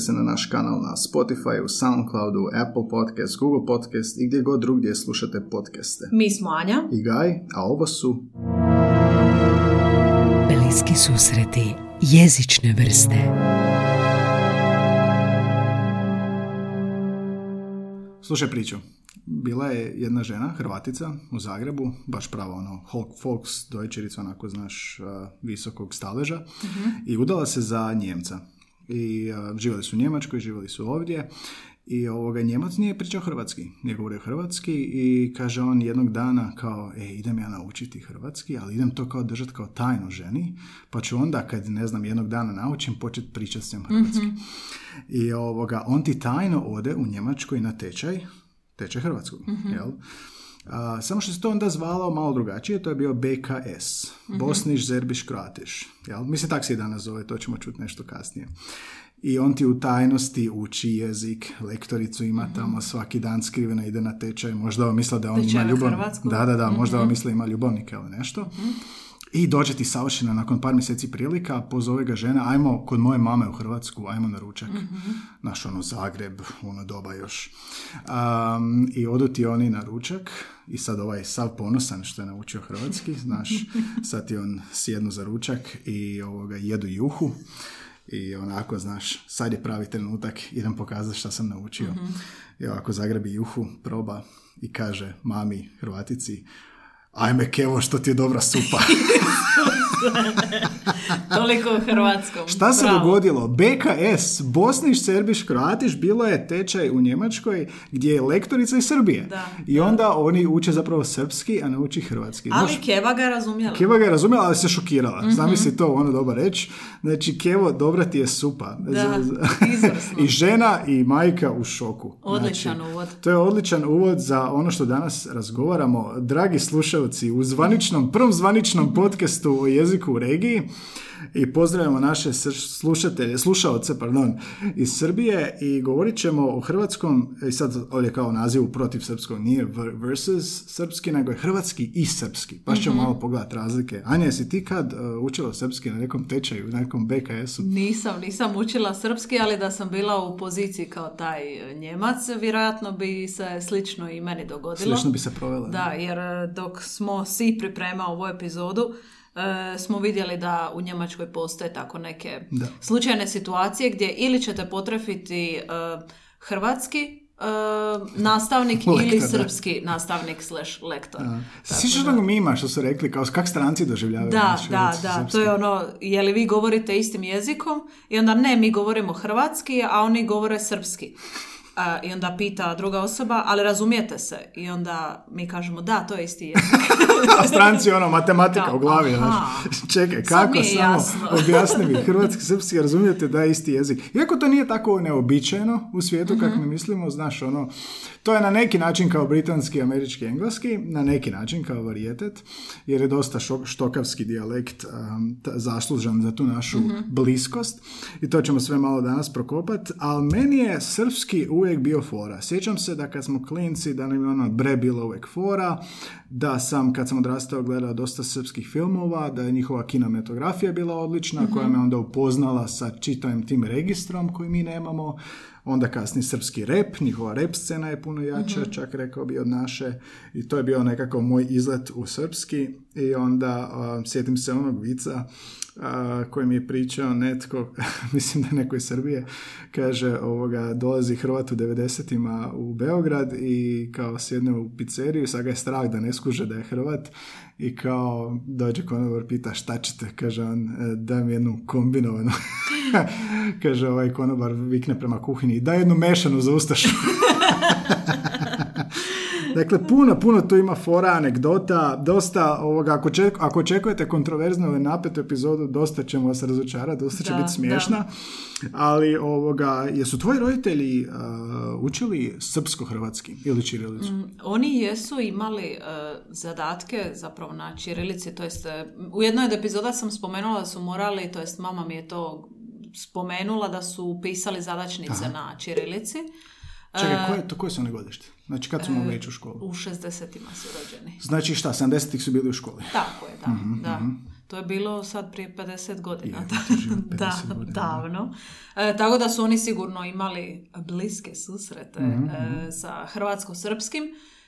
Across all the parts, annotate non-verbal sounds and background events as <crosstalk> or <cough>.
pretplatite se na naš kanal na Spotify, Soundcloudu, Apple Podcast, Google Podcast i gdje god drugdje slušate podcaste. Mi smo Anja. I Gaj, a ovo su Bliski susreti jezične vrste. Slušaj priču. Bila je jedna žena, Hrvatica, u Zagrebu, baš pravo ono, Hulk Folks, dojčerica, onako znaš, visokog staleža, i udala se za Njemca. I uh, živjeli su u Njemačkoj, živjeli su ovdje, i ovoga, Njemac nije pričao hrvatski, nije govorio hrvatski i kaže on jednog dana kao, e, idem ja naučiti hrvatski, ali idem to kao držati kao tajnu ženi, pa ću onda kad, ne znam, jednog dana naučim, početi pričati s njom hrvatski. I ovoga, on ti tajno ode u Njemačkoj na tečaj, tečaj hrvatskog, jel? A, samo što se to onda zvalo malo drugačije, to je bio BKS, Bosniš, Zerbiš, Kroatiš. Jel? Mislim, tak se i danas zove, to ćemo čuti nešto kasnije. I on ti u tajnosti uči jezik, lektoricu ima tamo svaki dan skriveno ide na tečaj, možda on misle da on Tečaj ima na ljubavnik. hrvatskom? Da, da, da, možda on misle ima ljubavnika ili nešto. I dođe ti savršeno nakon par mjeseci prilika, pozove ga žena, ajmo kod moje mame u Hrvatsku, ajmo na ručak. Naš ono Zagreb, ono doba još. Um, I odu ti oni na ručak i sad ovaj sav ponosan što je naučio hrvatski, <laughs> znaš, sad ti on sjednu za ručak i ovoga, jedu juhu. I onako, znaš, sad je pravi trenutak, idem pokazati šta sam naučio. I ovako zagrebi juhu, proba i kaže mami, Hrvatici, ajme kevo što ti je dobra supa. <laughs> <laughs> Toliko u hrvatskom. Šta se Bravo. dogodilo? BKS, Bosniš, Serbiš, Kroatiš, bilo je tečaj u Njemačkoj gdje je lektorica iz Srbije. Da, I onda oni uče zapravo srpski, a ne uči hrvatski. Ali Znaš, Keva ga je razumjela. Keva ga je razumjela, ali se šokirala. Mhm. Zamisli to, ono dobar reći. Znači, Kevo, dobra ti je supa. Da. <laughs> I žena i majka u šoku. Odličan Znači, uvod. To je odličan uvod za ono što danas razgovaramo. Dragi slušalci, u zvaničnom, prvom zvaničnom podcastu o jeziku u regiji i pozdravljamo naše slušatelje, slušaoce, pardon, iz Srbije i govorit ćemo o hrvatskom, i sad ovdje kao nazivu protiv srpskog, nije ver- versus srpski, nego je hrvatski i srpski. Pa ćemo malo pogledati razlike. Anja, jesi ti kad uh, učila srpski na nekom tečaju, na nekom BKS-u? Nisam, nisam učila srpski, ali da sam bila u poziciji kao taj Njemac, vjerojatno bi se slično i meni dogodilo. Slično bi se provela. Da, jer e, dok smo svi pripremao ovu epizodu, e, smo vidjeli da u Njemačkoj postoje tako neke Da. slučajne situacije gdje ili ćete potrefiti e, hrvatski e, nastavnik Lektor, ili da. srpski nastavnik slash lektor. Sjećaš onog mima što su rekli, kao kak stranci doživljavaju Da, naš da, da, srpski? to je ono, je li vi govorite istim jezikom i onda ne, mi govorimo hrvatski, a oni govore srpski. A, I onda pita druga osoba, ali razumijete se? I onda mi kažemo, da, to je isti jezik. <laughs> <laughs> A stranci ono, matematika Da, u glavi, znaš. Čekaj, kako samo, <laughs> objasni mi, hrvatski, srpski, razumijete da je isti jezik. Iako to nije tako neobičajeno u svijetu kako Mhm. mi mislimo, znaš, ono, to je na neki način kao britanski, američki, engleski, na neki način kao varijetet, jer je dosta šo- štokavski dijalekt um, ta- zaslužan za tu našu Mhm. bliskost i to ćemo sve malo danas prokopat, ali meni je srpski uvijek bio fora. Sjećam se da kad smo klinci, da nam je ono bre bilo uvijek fora, da sam kad sam odrastao gledao dosta srpskih filmova, da je njihova kinematografija bila odlična, koja me onda upoznala sa čitavim tim registrom koji mi nemamo, onda kasnije srpski rep, njihova rep scena je puno jača, čak rekao bi od naše. I to je bio nekako moj izlet u srpski. I onda a, sjetim se onog vica a, koji mi je pričao netko, <laughs> mislim da je neko iz Srbije, kaže ovoga, dolazi Hrvat u 90-ima u Beograd i kao sjedne u pizzeriju, sad ga je strah da ne skuže da je Hrvat i kao dođe konobar pita šta ćete, kaže on, "E, daj mi jednu kombinovanu. <laughs> kaže ovaj konobar vikne prema kuhinji, daj jednu mešanu za ustašu. <laughs> Dakle, puno, puno tu ima fora, anegdota, dosta ovoga, ako, ček- ako očekujete kontroverznu ili napetu epizodu, dosta ćemo vas razočarati, dosta će Da, biti smiješna, ali ovoga, jesu tvoji roditelji uh, učili srpsko-hrvatski ili čirilicu? Oni jesu imali e, zadatke zapravo na čirilici, to jest e, u jednoj od epizoda sam spomenula da su morali, to jest mama mi je to spomenula da su pisali zadačnice na čirilici. Čekaj, E, koje, to koje su one godište? Znači, kad su mogli ići u školu? U 60-ima su rođeni. Znači šta, 70-ih su bili u školi? Tako je, da. Mhm, da. To je bilo sad prije 50 godina. Je, ti živi 50 da, godina. davno. E, tako da su oni sigurno imali bliske susrete Mhm, e, sa hrvatsko-srpskim.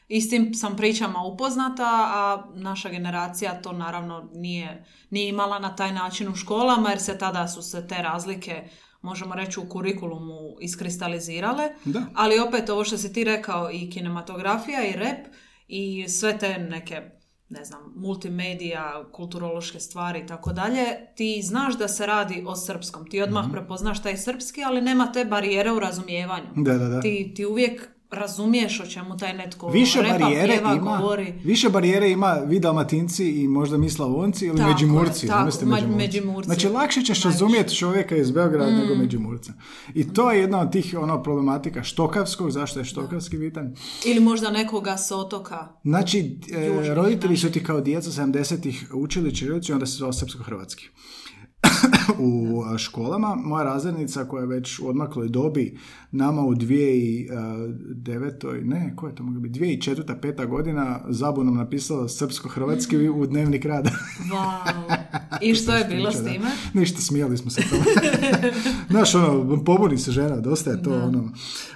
I s tim sam pričama upoznata, a naša generacija to naravno nije, nije imala na taj način u školama, jer se tada su se te razlike, možemo reći, u kurikulumu iskristalizirale. Da. Ali opet ovo što si ti rekao i kinematografija i rep i sve te neke ne znam, multimedija, kulturološke stvari i tako dalje, ti znaš da se radi o srpskom. Ti odmah Mhm. prepoznaš taj srpski, ali nema te barijere u razumijevanju. Da, da, da. Ti, ti uvijek razumiješ o čemu taj netko Više repa, barijere pjeva, ima, govori. više barijere ima vi dalmatinci i možda mi slavonci ili Tako međimurci. tako, međimurci. Međimurci. Znači lakše ćeš Najviše. razumjeti čovjeka iz Beograda nego međimurca. I to je jedna od tih ono problematika štokavskog, zašto je štokavski bitan. Ili možda nekoga s otoka. Znači, e, roditelji su ti kao djeca 70-ih učili ćirilicu i onda se zvao srpsko-hrvatski. <laughs> u školama. Moja razrednica koja je već u odmakloj dobi nama u 2009. ne, koje to moglo biti, 2004. peta godina zabunom napisala srpsko-hrvatski <laughs> u dnevnik rada. Wow. <laughs> I što je bilo s da. time? Ništa, smijali smo se tome. Znaš, ono, pobuni se žena, dosta je to, ono,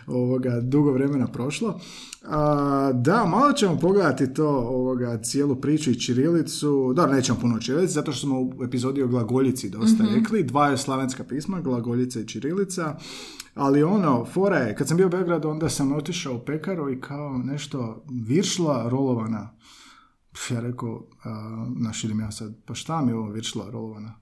ovoga, dugo vremena prošlo. A, da, malo ćemo pogledati to, ovoga, cijelu priču i čirilicu. Da, nećemo puno čirilici, zato što smo u epizodi o glagoljici dosta rekli. Dva je slavenska pisma, glagoljica i čirilica. Ali ono, fora je, kad sam bio u Beogradu, onda sam otišao u pekaru i kao nešto viršla rolovana. Ja rekao, a, idem ja sad, pa šta mi je ovo viršla rolovana?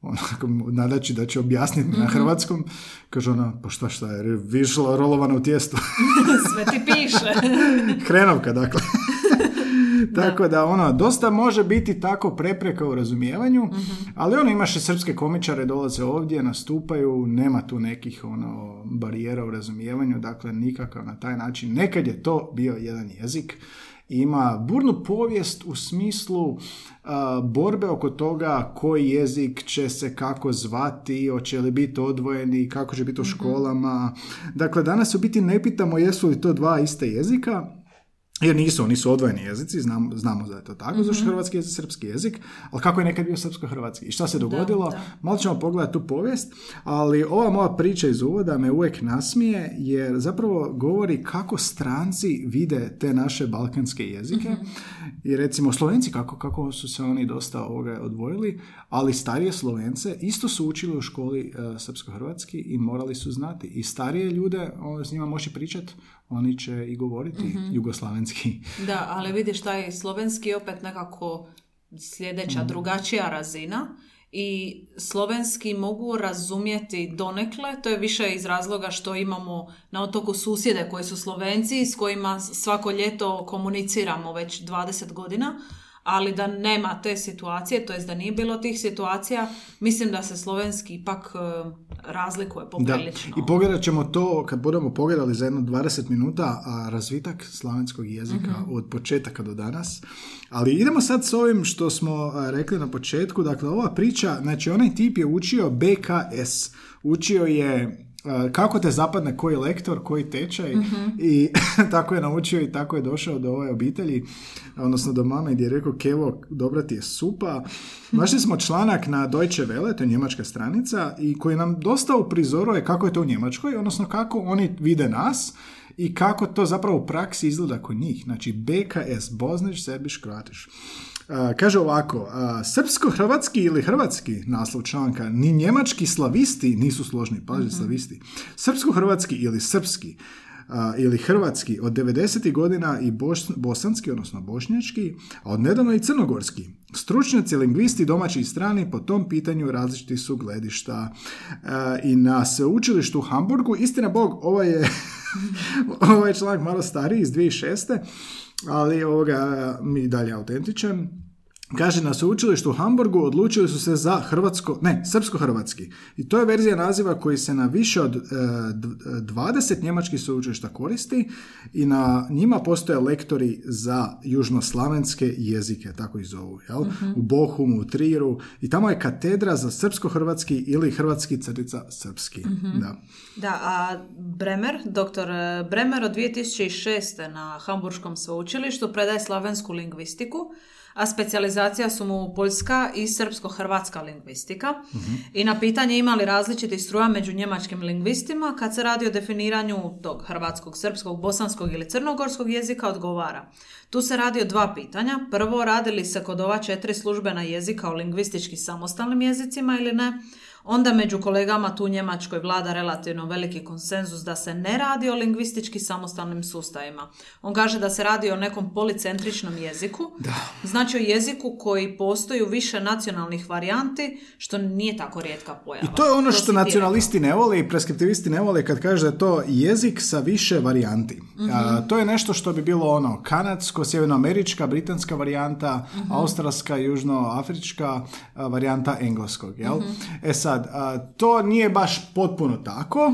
Onako, nadaći da će objasniti mi na hrvatskom. Kaže ona, pa šta šta je, viršla rolovana u tijestu. <laughs> Sve ti piše. <laughs> Hrenovka, dakle. <laughs> Tako da, ono, dosta može biti tako prepreka u razumijevanju, ali ono, imaš i srpske komičare, dolaze ovdje, nastupaju, nema tu nekih, ono, barijera u razumijevanju, dakle, nikakav na taj način. Nekad je to bio jedan jezik, ima burnu povijest u smislu borbe oko toga koji jezik će se kako zvati, hoće li biti odvojeni, kako će biti u školama. Dakle, danas u biti ne pitamo jesu li to dva iste jezika, jer nisu, oni su odvojeni jezici, znamo, znamo da je to tako, zato što hrvatski jezik je srpski jezik, ali kako je nekad bio srpsko-hrvatski? I šta se dogodilo? da. Malo ćemo pogledati tu povijest, ali ova moja priča iz uvoda me uvijek nasmije, jer zapravo govori kako stranci vide te naše balkanske jezike. I recimo Slovenci, kako, kako su se oni dosta ovoga odvojili, ali starije Slovence isto su učili u školi e, srpsko-hrvatski i morali su znati. I starije ljude, o, s njima moći pričati, oni će i govoriti jugoslavenski. Da, ali vidiš taj slovenski opet nekako sljedeća drugačija razina i slovenski mogu razumjeti donekle, to je više iz razloga što imamo na otoku susjede koji su slovenci s kojima svako ljeto komuniciramo već 20 godina, ali da nema te situacije, to jest da nije bilo tih situacija, mislim da se slovenski ipak e, razlikuje poprilično. Da. I pogledat ćemo to, kad budemo pogledali za jedno 20 minuta, a razvitak slavenskog jezika Mhm. od početaka do danas. Ali idemo sad s ovim što smo a, rekli na početku. Dakle, ova priča, znači onaj tip je učio BKS. Učio je kako te zapadne koji lektor, koji tečaj Mhm. i <laughs> tako je naučio i tako je došao do ove obitelji, odnosno do mame gdje je rekao Kevo, dobra ti je supa. Našli smo članak na Deutsche Welle, to je njemačka stranica, i koji nam dosta uprizoruje kako je to u Njemačkoj, odnosno kako oni vide nas i kako to zapravo u praksi izgleda kod njih. Znači BKS, Bosniš, Serbiš, Kroatiš. A, kaže ovako, srpsko-hrvatski ili hrvatski naslov članka, ni njemački slavisti nisu složni, paži slavisti. Srpsko-hrvatski ili srpski ili hrvatski od 90. godina i boš- bosanski, odnosno bošnjački, a od nedavno i crnogorski. Stručnjaci, lingvisti, domaći i strani po tom pitanju različiti su gledišta. I na sveučilištu u Hamburgu, istina bog, ovo je, <laughs> ovaj članak malo stariji iz 2006 ali ovoga mi dalje autentičan. Kaže, na sveučilištu u Hamburgu odlučili su se za hrvatsko, ne, srpsko-hrvatski. I to je verzija naziva koji se na više od e, dv- 20 njemačkih sveučilišta koristi i na njima postoje lektori za južnoslavenske jezike, tako ih zovu, jel? U Bohumu, u Triru i tamo je katedra za srpsko-hrvatski ili hrvatski crtica srpski. Da. Da, a Bremer, doktor Bremer od 2006. na Hamburškom sveučilištu predaje slavensku lingvistiku, a specijalizacija su mu poljska i srpsko-hrvatska lingvistika. I na pitanje ima li različitih struja među njemačkim lingvistima, kad se radi o definiranju tog hrvatskog, srpskog, bosanskog ili crnogorskog jezika, odgovara. Tu se radi o dva pitanja. Prvo, radi li se kod ova četiri službena jezika o lingvistički samostalnim jezicima ili ne? Onda među kolegama tu u Njemačkoj vlada relativno veliki konsenzus da se ne radi o lingvistički samostalnim sustavima. On kaže da se radi o nekom policentričnom jeziku, znači o jeziku koji postoji u više nacionalnih varijanti, što nije tako rijetka pojava. I to je ono što ti nacionalisti ne vole i preskriptivisti ne vole kad kaže da je to jezik sa više varijanti. A, to je nešto što bi bilo ono kanadsko, sjevernoamerička, britanska varijanta, australska, južnoafrička varijanta engleskog. Jel? E sad, a, to nije baš potpuno tako.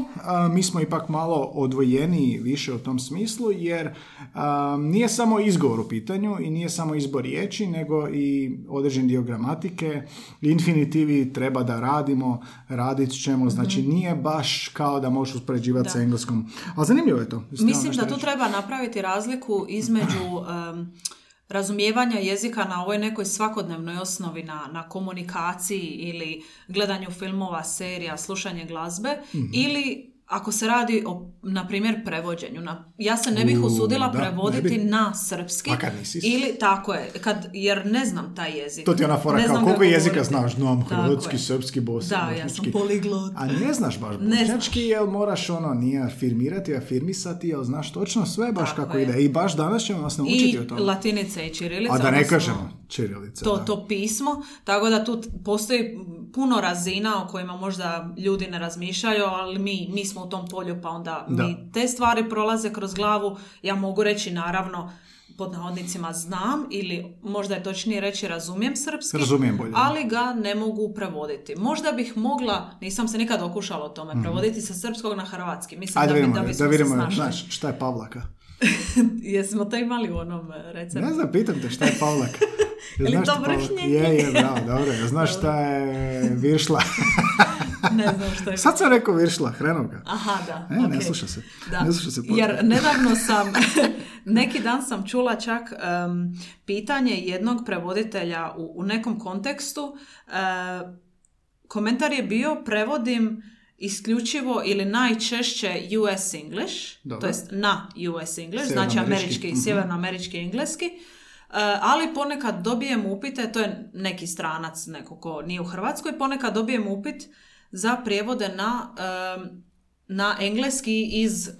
Mi smo ipak malo odvojeni više u tom smislu jer nije samo izgovor u pitanju i nije samo izbor riječi, nego i određen dio gramatike. Infinitivi treba da radimo, radit ćemo, znači nije baš kao da možeš uspoređivati sa engleskom. Ali zanimljivo je to. Mislim ono da tu treba napraviti razliku između em, razumijevanja jezika na ovoj nekoj svakodnevnoj osnovi na, na komunikaciji ili gledanju filmova, serija, slušanje glazbe Mhm. ili ako se radi o, na primjer, prevođenju. Na, ja se ne bih U, usudila da, prevoditi bi. na srpski. Pa kad nisi? Ili, tako je, kad, jer ne znam taj jezik. To ti je ona fora Ne kao, koliko jezika govoriti. znaš? Znam, hrvatski, srpski, bosan, Da, ja sam poliglot. A ne znaš baš bošnjački, jel moraš ono, nije afirmirati, afirmisati, jel znaš točno sve baš Tako kako je. ide. I baš danas ćemo vas naučiti I o tome. latinice i čirilica. A da ne kažemo čirilice. to, da. to pismo, tako da tu postoji puno razina o kojima možda ljudi ne razmišljaju, ali mi, mi smo u tom polju pa onda Da. mi te stvari prolaze kroz glavu. Ja mogu reći naravno pod navodnicima znam ili možda je točnije reći razumijem srpski, Razumijem bolje, ali ga ne mogu prevoditi. Možda bih mogla, nisam se nikad okušala o tome, prevoditi sa srpskog na hrvatski. Mislim. Ajde da, vidimo, da da, se vidimo, snašli. znaš, šta je Pavlaka? <laughs> Jesmo to imali u onom receptu? Ne znam, pitam te šta je Pavlaka. <laughs> Jel Je li znaš to šta Pavlaka? vršnje? Je, je, bravo, dobro. Jel znaš šta je viršla? <laughs> ne znam što je. Sad sam rekao viršla, hrenovka. Aha, da. E, ne ok. sluša se. Da. Ne sluša se podcast. Jer nedavno sam, <laughs> neki dan sam čula čak em, pitanje jednog prevoditelja u, u nekom kontekstu. E, komentar je bio prevodim isključivo ili najčešće US English, to jest na US English, znači američki, mhm. sjevernoamerički engleski. E, ali ponekad dobijem upite, to je neki stranac, neko ko nije u Hrvatskoj, ponekad dobijem upit za prijevode na na engleski iz uh,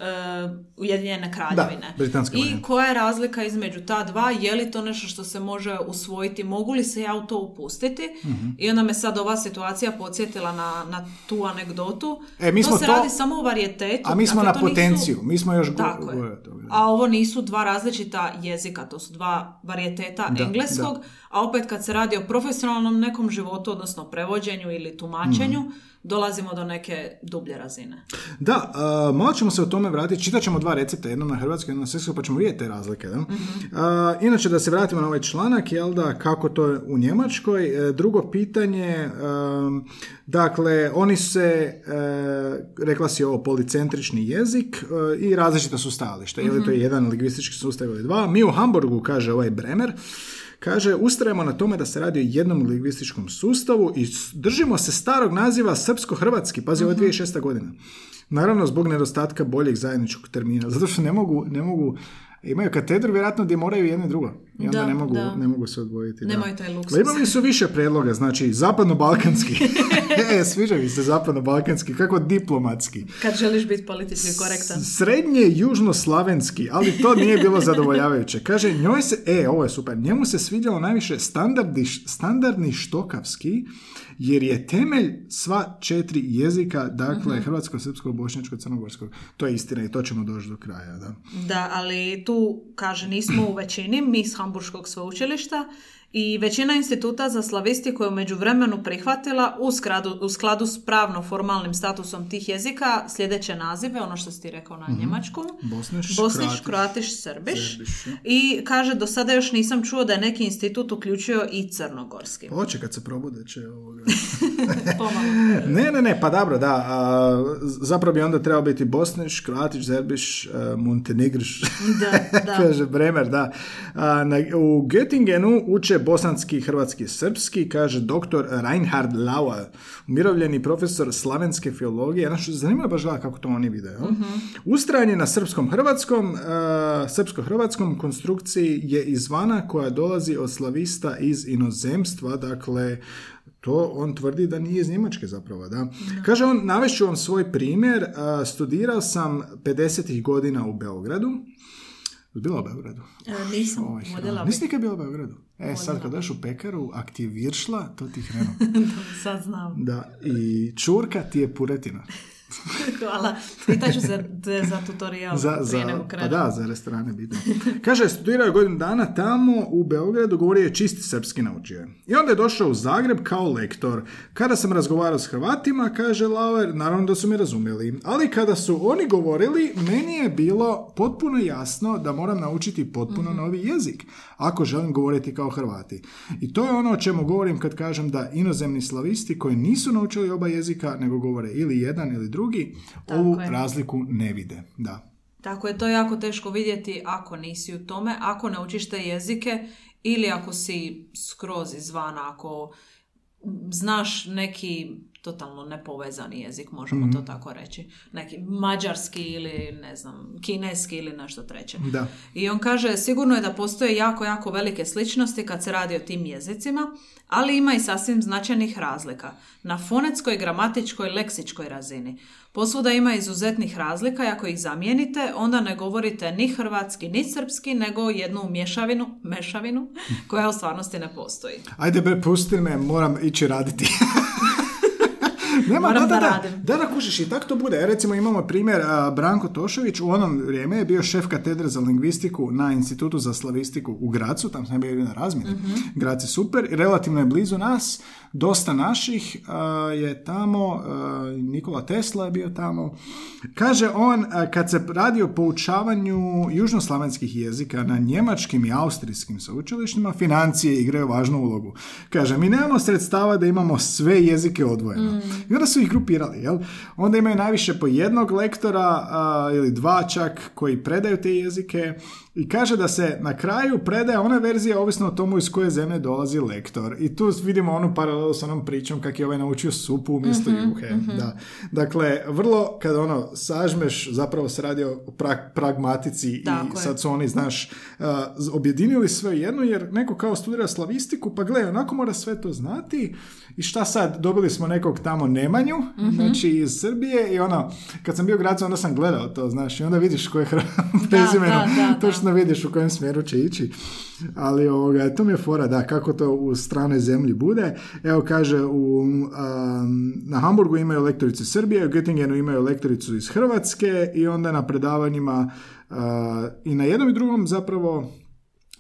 Ujedinjene kraljevine. britanska I koja je razlika između ta dva? Je li to nešto što se može usvojiti? Mogu li se ja u to upustiti? Mhm. I onda me sad ova situacija podsjetila na, na tu anegdotu. E, mi to smo se to- radi samo o varijetetu. A mi smo dakle, na to nisu- potenciju, mi smo još Tako gore toga. A ovo nisu dva različita jezika, to su dva varijeteta Da, engleskog, a opet kad se radi o profesionalnom nekom životu, odnosno prevođenju ili tumačenju, Mhm. dolazimo do neke dublje razine. Da, a, malo ćemo se o tome vratiti. Čitat ćemo dva recepta, jednom na hrvatski, jednom na srpski, pa ćemo vidjeti te razlike. Da? A, inače, da se vratimo na ovaj članak, jel da, kako to je u Njemačkoj. E, drugo pitanje, um, dakle, oni se, e, rekla si ovo, policentrični jezik e, i različita su stajališta. Je li to jedan lingvistički sustav ili dva? Mi u Hamburgu, kaže ovaj Bremer, Kaže, ustrajemo na tome da se radi o jednom lingvističkom sustavu i držimo se starog naziva srpsko-hrvatski. Pazi, ovo je 2006. godina. Naravno, zbog nedostatka boljeg zajedničkog termina. <laughs> Zato što ne mogu, ne mogu imaju katedru vjerojatno gdje moraju jedno i drugo. I onda Da, ne, mogu, da. ne mogu se odvojiti. Nemaju taj luksuz. Pa imali su više predloga, znači zapadno-balkanski. <laughs> e, sviđa mi se zapadno-balkanski, kako diplomatski. Kad želiš biti politički korektan. Srednje južnoslavenski, ali to nije bilo zadovoljavajuće. Kaže, njoj se, e, ovo je super, njemu se svidjelo najviše standardi, standardni štokavski, jer je temelj sva četiri jezika, dakle, hrvatsko, srpsko, bošnjačko, crnogorsko. To je istina i to ćemo doći do kraja, da. Da, ali tu, kaže, nismo u većini, mi iz Hamburškog sveučilišta i većina instituta za slavistiku je u međuvremenu prihvatila u, skladu, u skladu s pravno formalnim statusom tih jezika sljedeće nazive, ono što si ti rekao na njemačkom. Bosniš, Bosniš, Kroatiš, Kroatiš, Srbiš. Ja. I kaže, do sada još nisam čuo da je neki institut uključio i crnogorski. Hoće kad se probude će ovoga. <laughs> <laughs> Ne, ne, ne, pa dobro, da. a, zapravo bi onda trebao biti Bosniš, Kroatiš, Zerbiš, a, Montenegriš. Da, <laughs> da. kaže Bremer, da. A, na, u Göttingenu uče bosanski, hrvatski, srpski, kaže doktor Reinhard Lauer, umirovljeni profesor slavenske filologije. Znači, zanimljivo baš gledati kako to oni vide. jel? Ustrajanje na srpskom hrvatskom, a, srpsko-hrvatskom konstrukciji je izvana koja dolazi od slavista iz inozemstva, dakle, to on tvrdi da nije iz Njemačke zapravo, da. Kaže on, navešću vam svoj primjer, a, studirao sam 50. godina u Beogradu. Bila u Beogradu? E, nisam, Oj, Nisi bih. nikad bila u Beogradu? E, sad kad daš u pekaru, aktiviršla, to ti hrenu. <laughs> Sad znam. Da, i čurka ti je puretina. <laughs> Hvala. Pitaću se te za tutorial Za, prije za, nego pa da, za restorane bitno. Kaže, studirao je godinu dana tamo u Beogradu, govorio je čisti srpski naučio. je. I onda je došao u Zagreb kao lektor. Kada sam razgovarao s Hrvatima, kaže Lauer, naravno da su me razumjeli. Ali kada su oni govorili, meni je bilo potpuno jasno da moram naučiti potpuno novi jezik, ako želim govoriti kao Hrvati. I to je ono o čemu govorim kad kažem da inozemni slavisti koji nisu naučili oba jezika, nego govore ili jedan ili drugi, ovu je. razliku ne vide. Da. Tako je to jako teško vidjeti ako nisi u tome, ako ne učiš te jezike ili ako si skroz izvana, ako znaš neki totalno nepovezani jezik, možemo Mhm. to tako reći. Neki mađarski ili ne znam, kineski ili nešto treće. Da. I on kaže, sigurno je da postoje jako, jako velike sličnosti kad se radi o tim jezicima, ali ima i sasvim značajnih razlika. Na fonetskoj, gramatičkoj, leksičkoj razini. Posvuda ima izuzetnih razlika i ako ih zamijenite, onda ne govorite ni hrvatski, ni srpski, nego jednu mješavinu, mešavinu, <laughs> koja u stvarnosti ne postoji. Ajde bre, pusti me, moram ići raditi. <laughs> Nema, Moram da, da, da da, radim. da, da, kužiš, i tako to bude. E, Recimo imamo primjer, Branko Tošević u onom vrijeme je bio šef katedre za lingvistiku na Institutu za slavistiku u Gracu, tam sam bio na razmjeni. Mhm. Grac je super, i relativno je blizu nas, dosta naših a, je tamo, a, Nikola Tesla je bio tamo. Kaže on, a, kad se radi o poučavanju južnoslavenskih jezika na njemačkim i austrijskim sveučilištima, financije igraju važnu ulogu. Kaže, mi nemamo sredstava da imamo sve jezike odvojeno. I onda su ih grupirali, jel? Onda imaju najviše po jednog lektora ili dva čak koji predaju te jezike I kaže da se na kraju predaje ona verzija ovisno o tomu iz koje zemlje dolazi lektor. I tu vidimo onu paralelu s onom pričom kak je ovaj naučio supu umjesto Mhm, juhe. Da. Dakle, vrlo kada ono sažmeš, zapravo se radi o pra- pragmatici Tako i sad su oni, znaš, uh, objedinili sve u jedno jer neko kao studira slavistiku, pa gle, onako mora sve to znati i šta sad, dobili smo nekog tamo Nemanju, Mhm. znači iz Srbije i ono, kad sam bio gracu, onda sam gledao to, znaš, i onda vidiš koje je <laughs> prezimeno, da, da, da. Točno vidiš u kojem smjeru će ići. Ali ovoga, to mi je fora, da, kako to u stranoj zemlji bude. Evo kaže, u, um, na Hamburgu imaju lektoricu iz Srbije, u Göttingenu imaju lektoricu iz Hrvatske i onda na predavanjima uh, i na jednom i drugom zapravo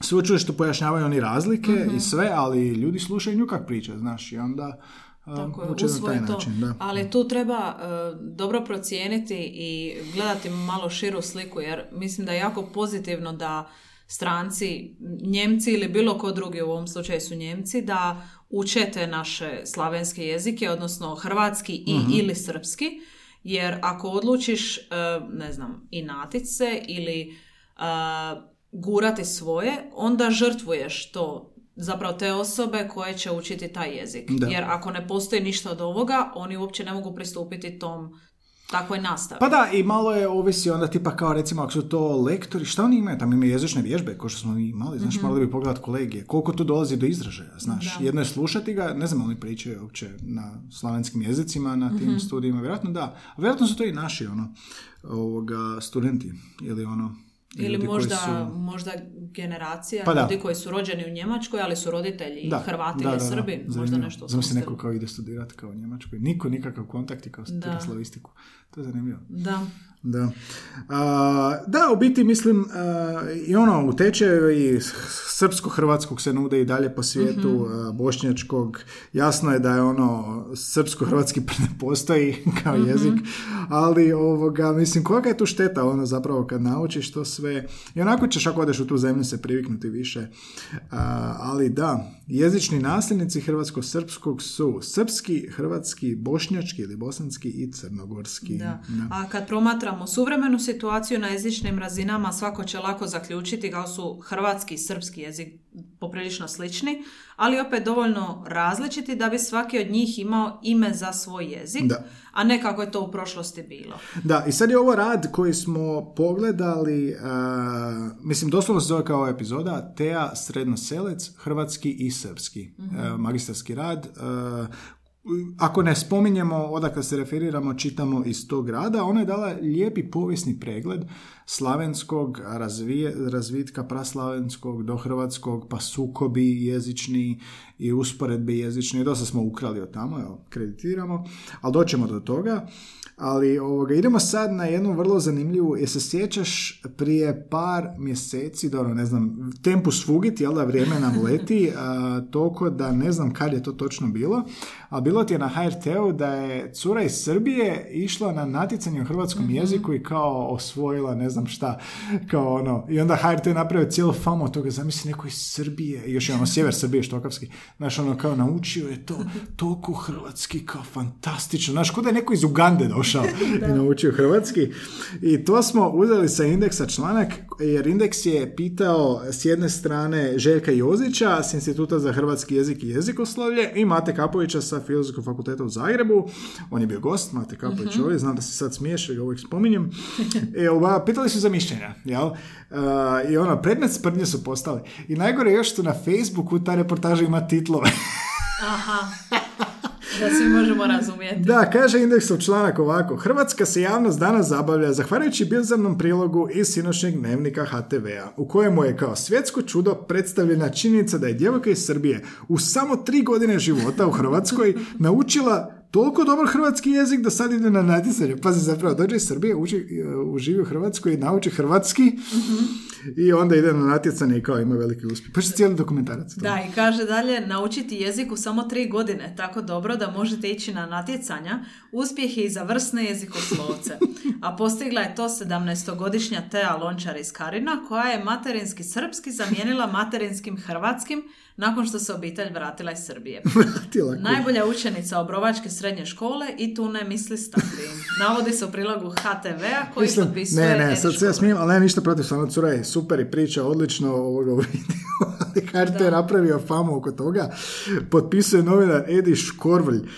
sveučilištu pojašnjavaju oni razlike Mhm. i sve, ali ljudi slušaju nju kak priča, znaš, i onda Tako na taj usvoje to. način. Da. Ali tu treba e, dobro procijeniti i gledati malo širu sliku, jer mislim da je jako pozitivno da stranci, Njemci ili bilo ko drugi, u ovom slučaju su Njemci, da učete naše slavenske jezike, odnosno hrvatski i ili srpski, jer ako odlučiš, e, ne znam, inatit se ili e, gurati svoje, onda žrtvuješ to zapravo te osobe koje će učiti taj jezik. Da. Jer ako ne postoji ništa od ovoga, oni uopće ne mogu pristupiti tom takvoj nastavi. Pa da, i malo je ovisi onda tipa kao recimo ako su to lektori, šta oni imaju? Tamo imaju jezične vježbe, kao što smo mi imali, znaš, morali bi pogledat kolegije. Koliko tu dolazi do izražaja, znaš. Da. Jedno je slušati ga, ne znam, oni pričaju uopće na slavenskim jezicima, na tim Mhm. studijima, vjerojatno da. A vjerojatno su to i naši, ono, ovoga, studenti, ili ono, Ili ljudi koji možda, su- možda generacija Pa da. ljudi koji su rođeni u Njemačkoj, ali su roditelji Da, Hrvati da, ili da, da. Srbi. Možda Zanimljivo. nešto u tom Zamisli stilu. neko kao ide studirati kao u Njemačkoj. Niko nikakav kontakt i kao studira slavistiku. To je zanimljivo. Da. Da. A, da, u biti mislim a, i ono u tečaju i srpsko-hrvatskog se nude i dalje po svijetu, a, bošnjačkog. Jasno je da je ono srpsko-hrvatski <laughs> ne postoji kao jezik, ali ovoga, mislim, koja je tu šteta ono zapravo kad naučiš to sve. I onako ćeš ako odeš u tu zemlju se priviknuti više. A, ali da, jezični nasljednici hrvatsko-srpskog su srpski, hrvatski, bošnjački ili bosanski i crnogorski. Da. A kad promatramo suvremenu situaciju na jezičnim razinama, svako će lako zaključiti kao su hrvatski i srpski jezik poprilično slični, ali opet dovoljno različiti da bi svaki od njih imao ime za svoj jezik, Da. a ne kako je to u prošlosti bilo. Da, i sad je ovo rad koji smo pogledali, uh, mislim doslovno se zove kao epizoda, Teja Srednoselec, hrvatski i srpski, uh, magistarski rad. Uh, ako ne spominjemo odakle se referiramo, čitamo iz tog rada, ona je dala lijepi povijesni pregled slavenskog razvije, razvitka praslavenskog do hrvatskog, pa sukobi jezični i usporedbe jezične. Dosta smo ukrali od tamo, evo, kreditiramo, ali doćemo do toga. Ali ovoga, idemo sad na jednu vrlo zanimljivu, jer se sjećaš prije par mjeseci, dobro, ne znam, tempus fugit, jel da vrijeme nam <laughs> leti, a, toliko da ne znam kad je to točno bilo, a bilo ti je na HRT-u da je cura iz Srbije išla na natjecanje u hrvatskom jeziku i kao osvojila ne znam šta, kao ono, i onda HRT je napravio cijelu famu od toga, zamisli neko iz Srbije, i još je ono sjever Srbije, štokavski, znaš, ono kao naučio je to, <laughs> toliko hrvatski, kao fantastično, znaš, kod da je neko iz Ugande došao <laughs> i naučio hrvatski. I to smo uzeli sa indeksa članak, jer indeks je pitao s jedne strane Željka Jozića s Instituta za hrvatski jezik i jezikoslovlje i Mate Kapovića sa Filozofskog fakulteta u Zagrebu. On je bio gost, Mate Kapović ovdje, znam da se sad smiješ, ga uvijek spominjem. <laughs> E, ova, pitali su za mišljenja, jel? Uh, I ono, predmet sprdnje su postali. I najgore je još što na Facebooku ta reportaža ima titlove. Aha. <laughs> Da svi možemo razumjeti. Da, kaže indeksov članak ovako. Hrvatska se javnost danas zabavlja zahvaljujući bizarnom prilogu iz sinoćnjeg dnevnika HTV-a, u kojemu je kao svjetsko čudo predstavljena činjenica da je djevojka iz Srbije u samo tri godine života u Hrvatskoj naučila toliko dobar hrvatski jezik da sad ide na natjecanje. Pazi, zapravo dođe iz Srbije, uči, uh, uživi u Hrvatskoj i nauči hrvatski i onda ide na natjecanje i kao ima veliki uspjeh. Pa što cijeli dokumentarac. Da, i kaže dalje, naučiti jezik u samo tri godine, tako dobro da možete ići na natjecanja, uspjeh je i za vrsne jezikoslovce. A postigla je to 17-godišnja Tea Lončar iz Karina, koja je materinski srpski zamijenila materinskim hrvatskim nakon što se obitelj vratila iz Srbije. <laughs> Vratila Najbolja učenica Obrovačke srednje škole i tu ne misli stati. <laughs> Navodi se u prilogu HTV-a koji Mislim, potpisuje ne, ne, sad se ja smijem, ali ne ništa protiv samo cura je super i priča odlično ovoga <laughs> ali HRT je napravio famu oko toga. Potpisuje novinar Edi Škorvlj.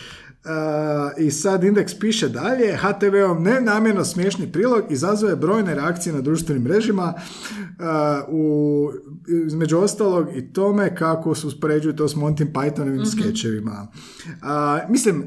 Uh, I sad Indeks piše dalje, HTV-om nenamjerno smiješni prilog izazove brojne reakcije na društvenim mrežima uh, u, između ostalog i tome kako se uspoređuju to s Monty Pythonovim skečevima. Uh, mislim,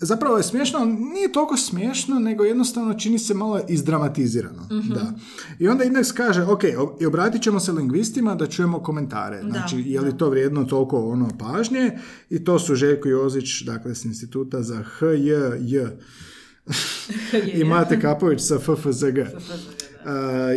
zapravo je smiješno, nije toliko smiješno, nego jednostavno čini se malo izdramatizirano. Da. I onda Indeks kaže, ok, i obratit ćemo se lingvistima da čujemo komentare. Znači, je li to vrijedno toliko ono pažnje? I to su Željko Jozić, dakle, s instituta za HJJ i Mate Kapović sa FFZG.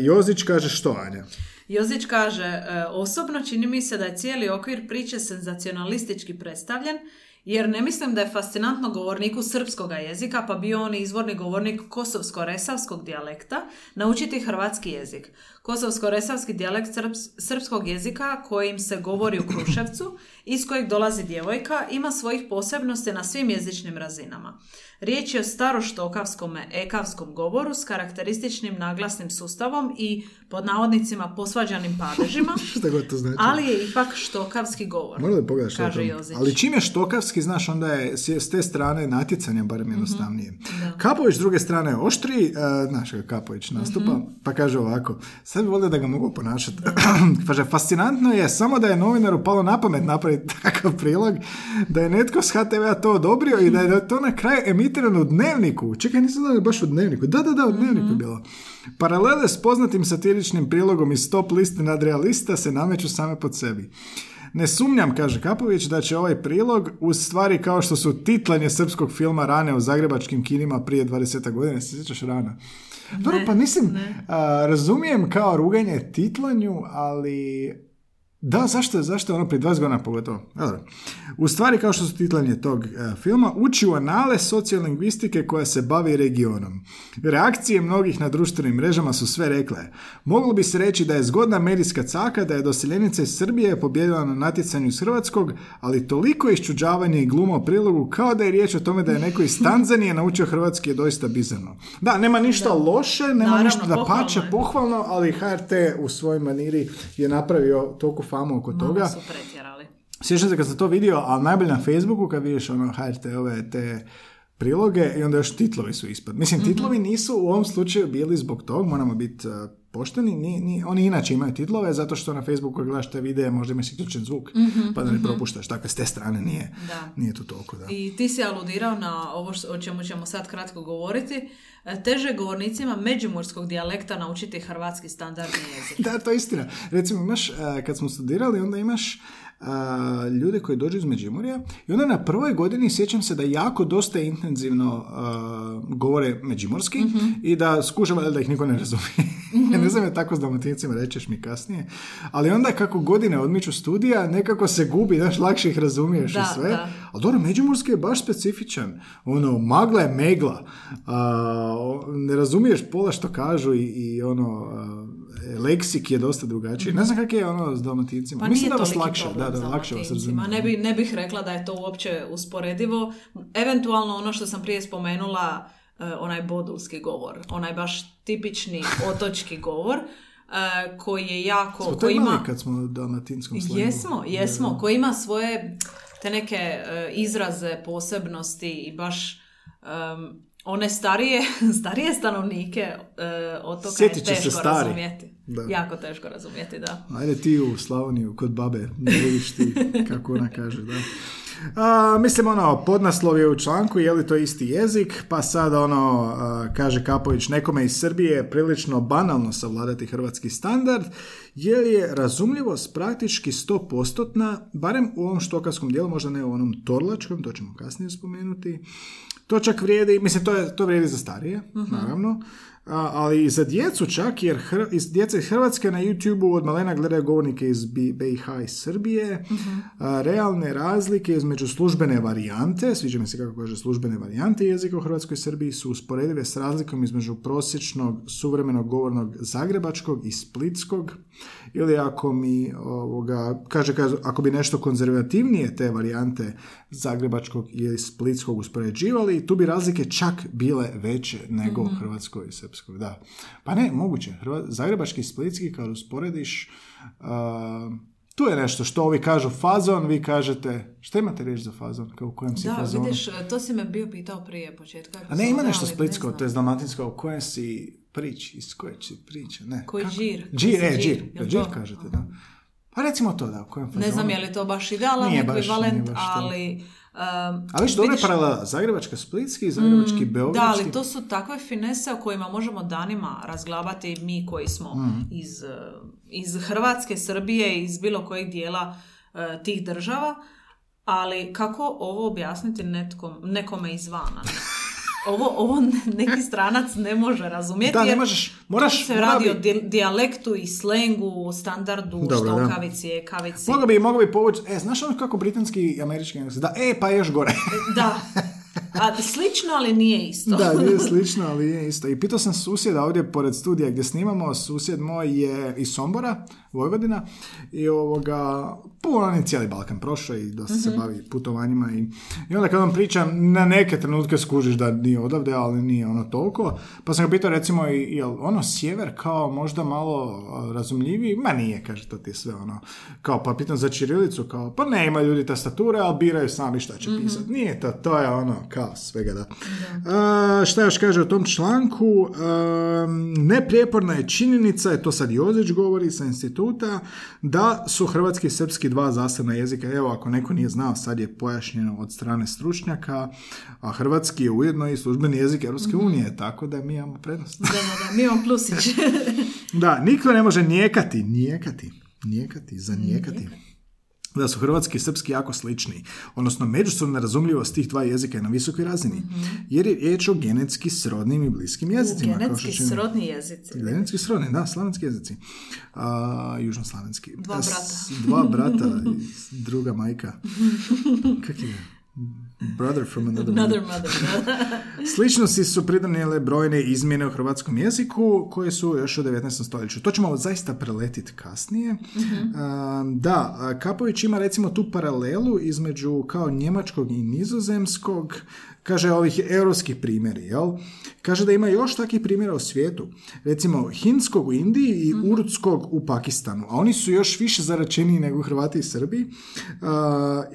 Jozić kaže što, Anja? Jozić kaže, "E, osobno čini mi se da je cijeli okvir priče senzacionalistički predstavljen, jer ne mislim da je fascinantno govorniku srpskoga jezika, pa bio on izvorni govornik kosovsko-resavskog dijalekta, naučiti hrvatski jezik. Kosovsko-resavski dijalekt srps- srpskog jezika kojim se govori u Kruševcu, iz kojeg dolazi djevojka, ima svojih posebnosti na svim jezičnim razinama. Riječ je o staroštokavskom ekavskom govoru s karakterističnim naglasnim sustavom i pod navodnicima posvađanim padežima, <laughs> to znači? ali je ipak štokavski govor. Morali pogledati što je kaže. Jozić. Ali čim je štokavski, znaš, onda je s te strane natjecanja barem Mhm. jednostavnije. Kapović s druge strane je oštri, e, znaš Kapović nastupa, Mhm. pa kaže ovako, sad bi volio da ga mogu ponašati. <clears throat> kaže, fascinantno je samo da je novinaru palo na pamet napraviti takav prilog, da je netko s HTV-a to odobrio i da je to na kraju emitirano u dnevniku. Čekaj, nisam da je baš u dnevniku. Da, da, da, u dnevniku Mhm. je bilo. Paralele s poznatim satiričnim prilogom iz top liste nadrealista se nameću same pod sebi. Ne sumnjam, kaže Kapović, da će ovaj prilog uz stvari kao što su titlanje srpskog filma Rane u zagrebačkim kinima prije 20 godina, se sjećaš Rana? Dobro, pa mislim, a, razumijem kao ruganje titlanju, ali da, zašto, zašto ono prije 20 godina pogotovo? Dobro. U stvari, kao što su titlanje tog e, filma, uči u anale sociolingvistike koja se bavi regionom. Reakcije mnogih na društvenim mrežama su sve rekle. Moglo bi se reći da je zgodna medijska caka da je doseljenica iz Srbije pobjedila na natjecanju iz Hrvatskog, ali toliko iščuđavanje i gluma u prilogu kao da je riječ o tome da je neko iz Tanzanije naučio hrvatski je doista bizarno. Da, nema ništa loše, nema Naravno, ništa da pohvalno pače, pohvalno, ali HRT u svojoj maniri je napravio toliko famu oko toga. Malo su pretjerali. Sjećam se kad sam to vidio, ali najbolje na Facebooku kad vidiš ono HRT-ove te priloge i onda još titlovi su ispod. Mislim, titlovi nisu u ovom slučaju bili zbog tog, moramo biti uh, pošteni, ni, ni, oni inače imaju titlove zato što na Facebooku gledaš te videe možda imaš isključen zvuk, pa da ne propuštaš, dakle s te strane nije, Da. nije to toliko. Da. I ti si aludirao na ovo o čemu ćemo sad kratko govoriti. E, Teže govornicima međimurskog dijalekta naučiti hrvatski standardni jezik. <laughs> Da, to je istina. Recimo imaš, uh, kad smo studirali, onda imaš uh, ljude koji dođu iz Međimurja i onda na prvoj godini sjećam se da jako dosta intenzivno uh, govore međimurski i da skužava da ih niko ne razumije. <laughs> ne znam je tako s dalmatincima, rećeš mi kasnije. Ali onda kako godine odmiču studija, nekako se gubi, znaš, lakše ih razumiješ Da, i sve. da. Ali dobro, međimurski je baš specifičan. Ono, magla je megla. A, ne razumiješ pola što kažu i, i ono, a, leksik je dosta drugačiji. Ne znam kak je ono s dalmatincima. Pa Mislim da vas lakše, da, da, lakše vas razumije. Ne, bi, ne bih rekla da je to uopće usporedivo. Eventualno ono što sam prije spomenula, e, onaj bodulski govor, onaj baš tipični <laughs> otočki govor, e, koji je jako... Smo koji ima, kad smo u dalmatinskom slengu. Jesmo, jesmo, koji ima svoje te neke e, izraze, posebnosti i baš em, one starije, <laughs> starije stanovnike e, otoka Sjetit će je se teško stari. razumjeti. Da. Jako teško razumjeti, da. Ajde ti u Slavoniju kod babe, da vidiš ti <laughs> kako ona kaže, da. A, mislim, ono, podnaslov je u članku, je li to isti jezik, pa sad ono, a, kaže Kapović, nekome iz Srbije je prilično banalno savladati hrvatski standard, jer je razumljivost praktički 100%, barem u ovom štokavskom dijelu, možda ne u onom torlačkom, to ćemo kasnije spomenuti, To čak vrijedi, mislim, to, je, to vrijedi za starije, naravno. A, ali i za djecu čak, jer hr, iz, djeca iz Hrvatske na YouTube-u od malena gledaju govornike iz BiH i Srbije. A, realne razlike između službene varijante, sviđa mi se kako kaže službene varijante jezika u Hrvatskoj i Srbiji, su usporedive s razlikom između prosječnog suvremenog govornog zagrebačkog i splitskog. Ili ako mi ovoga, kaže, kaže, ako bi nešto konzervativnije te varijante zagrebačkog ili splitskog uspoređivali, tu bi razlike čak bile veće nego u Hrvatskoj i Srpskoj. Da. Pa ne, moguće. Zagrebački i splitski kad usporediš, a, tu je nešto što ovi kažu fazon, vi kažete, šta imate riječ za fazon? Kao u kojem si Da, fazonu? vidiš, to si me bio pitao prije početka. A ne, ima nešto ali ne splitsko, znam. to je dalmatinsko, u kojem si prič, iz koje si priče, ne. Koji Kako? džir? Džir, e, džir, džir, kažete, da. Pa recimo to, da, u kojem fazonu. Ne znam je li to baš idealan ekvivalent, baš to. Ali... um, Ali što vidiš- paralela, Zagrebačka splitski i Zagrebački Da, beogradski. ali to su takve finese o kojima možemo danima razglabati mi koji smo Mm. iz, uh, iz Hrvatske, Srbije, iz bilo kojeg dijela uh, tih država, ali kako ovo objasniti netkom, nekome izvana? Ovo, ovo ne- neki stranac ne može razumjeti. Da, ne možeš, moraš- se mora radi bi- o di- dijalektu i slengu, standardu, Dobro, da. štokavici, ekavici. Mogao bi, mogao bi povući, e, znaš ono kako britanski i američki? Da, e, pa još gore. Da. <laughs> A, slično, ali nije isto. da, <laughs> nije slično, ali je isto. I pitao sam susjeda ovdje pored studija gdje snimamo, susjed moj je iz Sombora, Vojvodina, i ovoga, puno on je cijeli Balkan prošao i dosta se bavi putovanjima i, i onda kad on priča, na neke trenutke skužiš da nije odavde, ali nije ono toliko. Pa sam ga pitao recimo, jel ono sjever kao možda malo razumljiviji? Ma nije, kaže, to ti je sve ono, kao pa pitam za Čirilicu, kao pa ne, ima ljudi tastature, ali biraju sami šta će pisati. Nije to, to je ono, kao svega da. A, šta još kaže o tom članku? Neprijeporna je činjenica, je to sad Jozić govori sa instituta, da su hrvatski i srpski dva zasebna jezika. Evo, ako neko nije znao, sad je pojašnjeno od strane stručnjaka, a hrvatski je ujedno i službeni jezik Europske unije, tako da mi imamo prednost. Da, da, da, mi imamo plusić. <laughs> Da, niko ne može nijekati, nijekati, nijekati, zanijekati. Da su hrvatski i srpski jako slični, odnosno međusobna razumljivost tih dva jezika je na visokoj razini, jer je riječ o genetski srodnim i bliskim jezicima. kao što Genetski čini- srodni jezici. Genetski srodni, da, slavenski jezici. A, južnoslavenski. Dva A, s- brata. Dva brata, <laughs> i druga majka. <laughs> Kak je? Brother from another mother. Another mother. <laughs> Sličnosti su pridonijele brojne izmjene u hrvatskom jeziku koje su još u 19. stoljeću. To ćemo zaista preletiti kasnije. A, da, Kapović ima recimo tu paralelu između kao njemačkog i nizozemskog, kaže ovih europskih primjeri, jel? Kaže da ima još takvih primjera u svijetu. Recimo hinskog u Indiji i urdskog u Pakistanu. A oni su još više zaračeniji nego Hrvati i Srbi.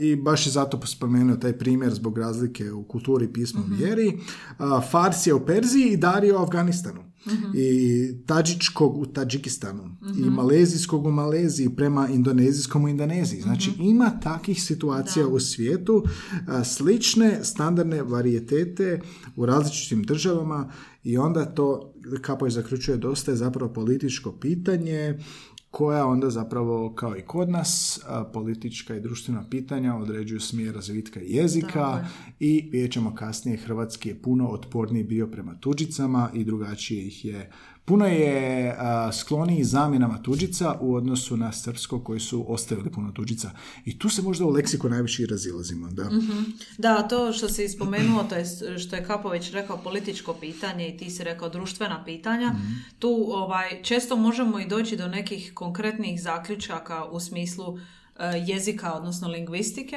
I baš je zato spomenuo taj primjer zbog razlike u kulturi, pismu, vjeri. A, Farsija u Perziji i Darija u Afganistanu. I Tadžičkog u Tadžikistanu. I Malezijskog u Maleziji prema Indonezijskom u Indoneziji. Znači ima takih situacija u svijetu. a, Slične standardne varijetete u različitim državama i onda to, kako je zaključuje, dosta je zapravo političko pitanje koja onda zapravo, kao i kod nas, politička i društvena pitanja određuju smjer razvitka jezika i vidjet ćemo kasnije, hrvatski je puno otporniji bio prema tuđicama i drugačije ih je. Puno je a, skloniji zamjenama tuđica u odnosu na srpsko koji su ostavili puno tuđica. I tu se možda u leksiku najviše i razilazimo. Da. Da, to što si spomenuo, to je što je Kapović rekao političko pitanje i ti si rekao društvena pitanja, Mhm. tu ovaj, često možemo i doći do nekih konkretnih zaključaka u smislu jezika, odnosno lingvistike,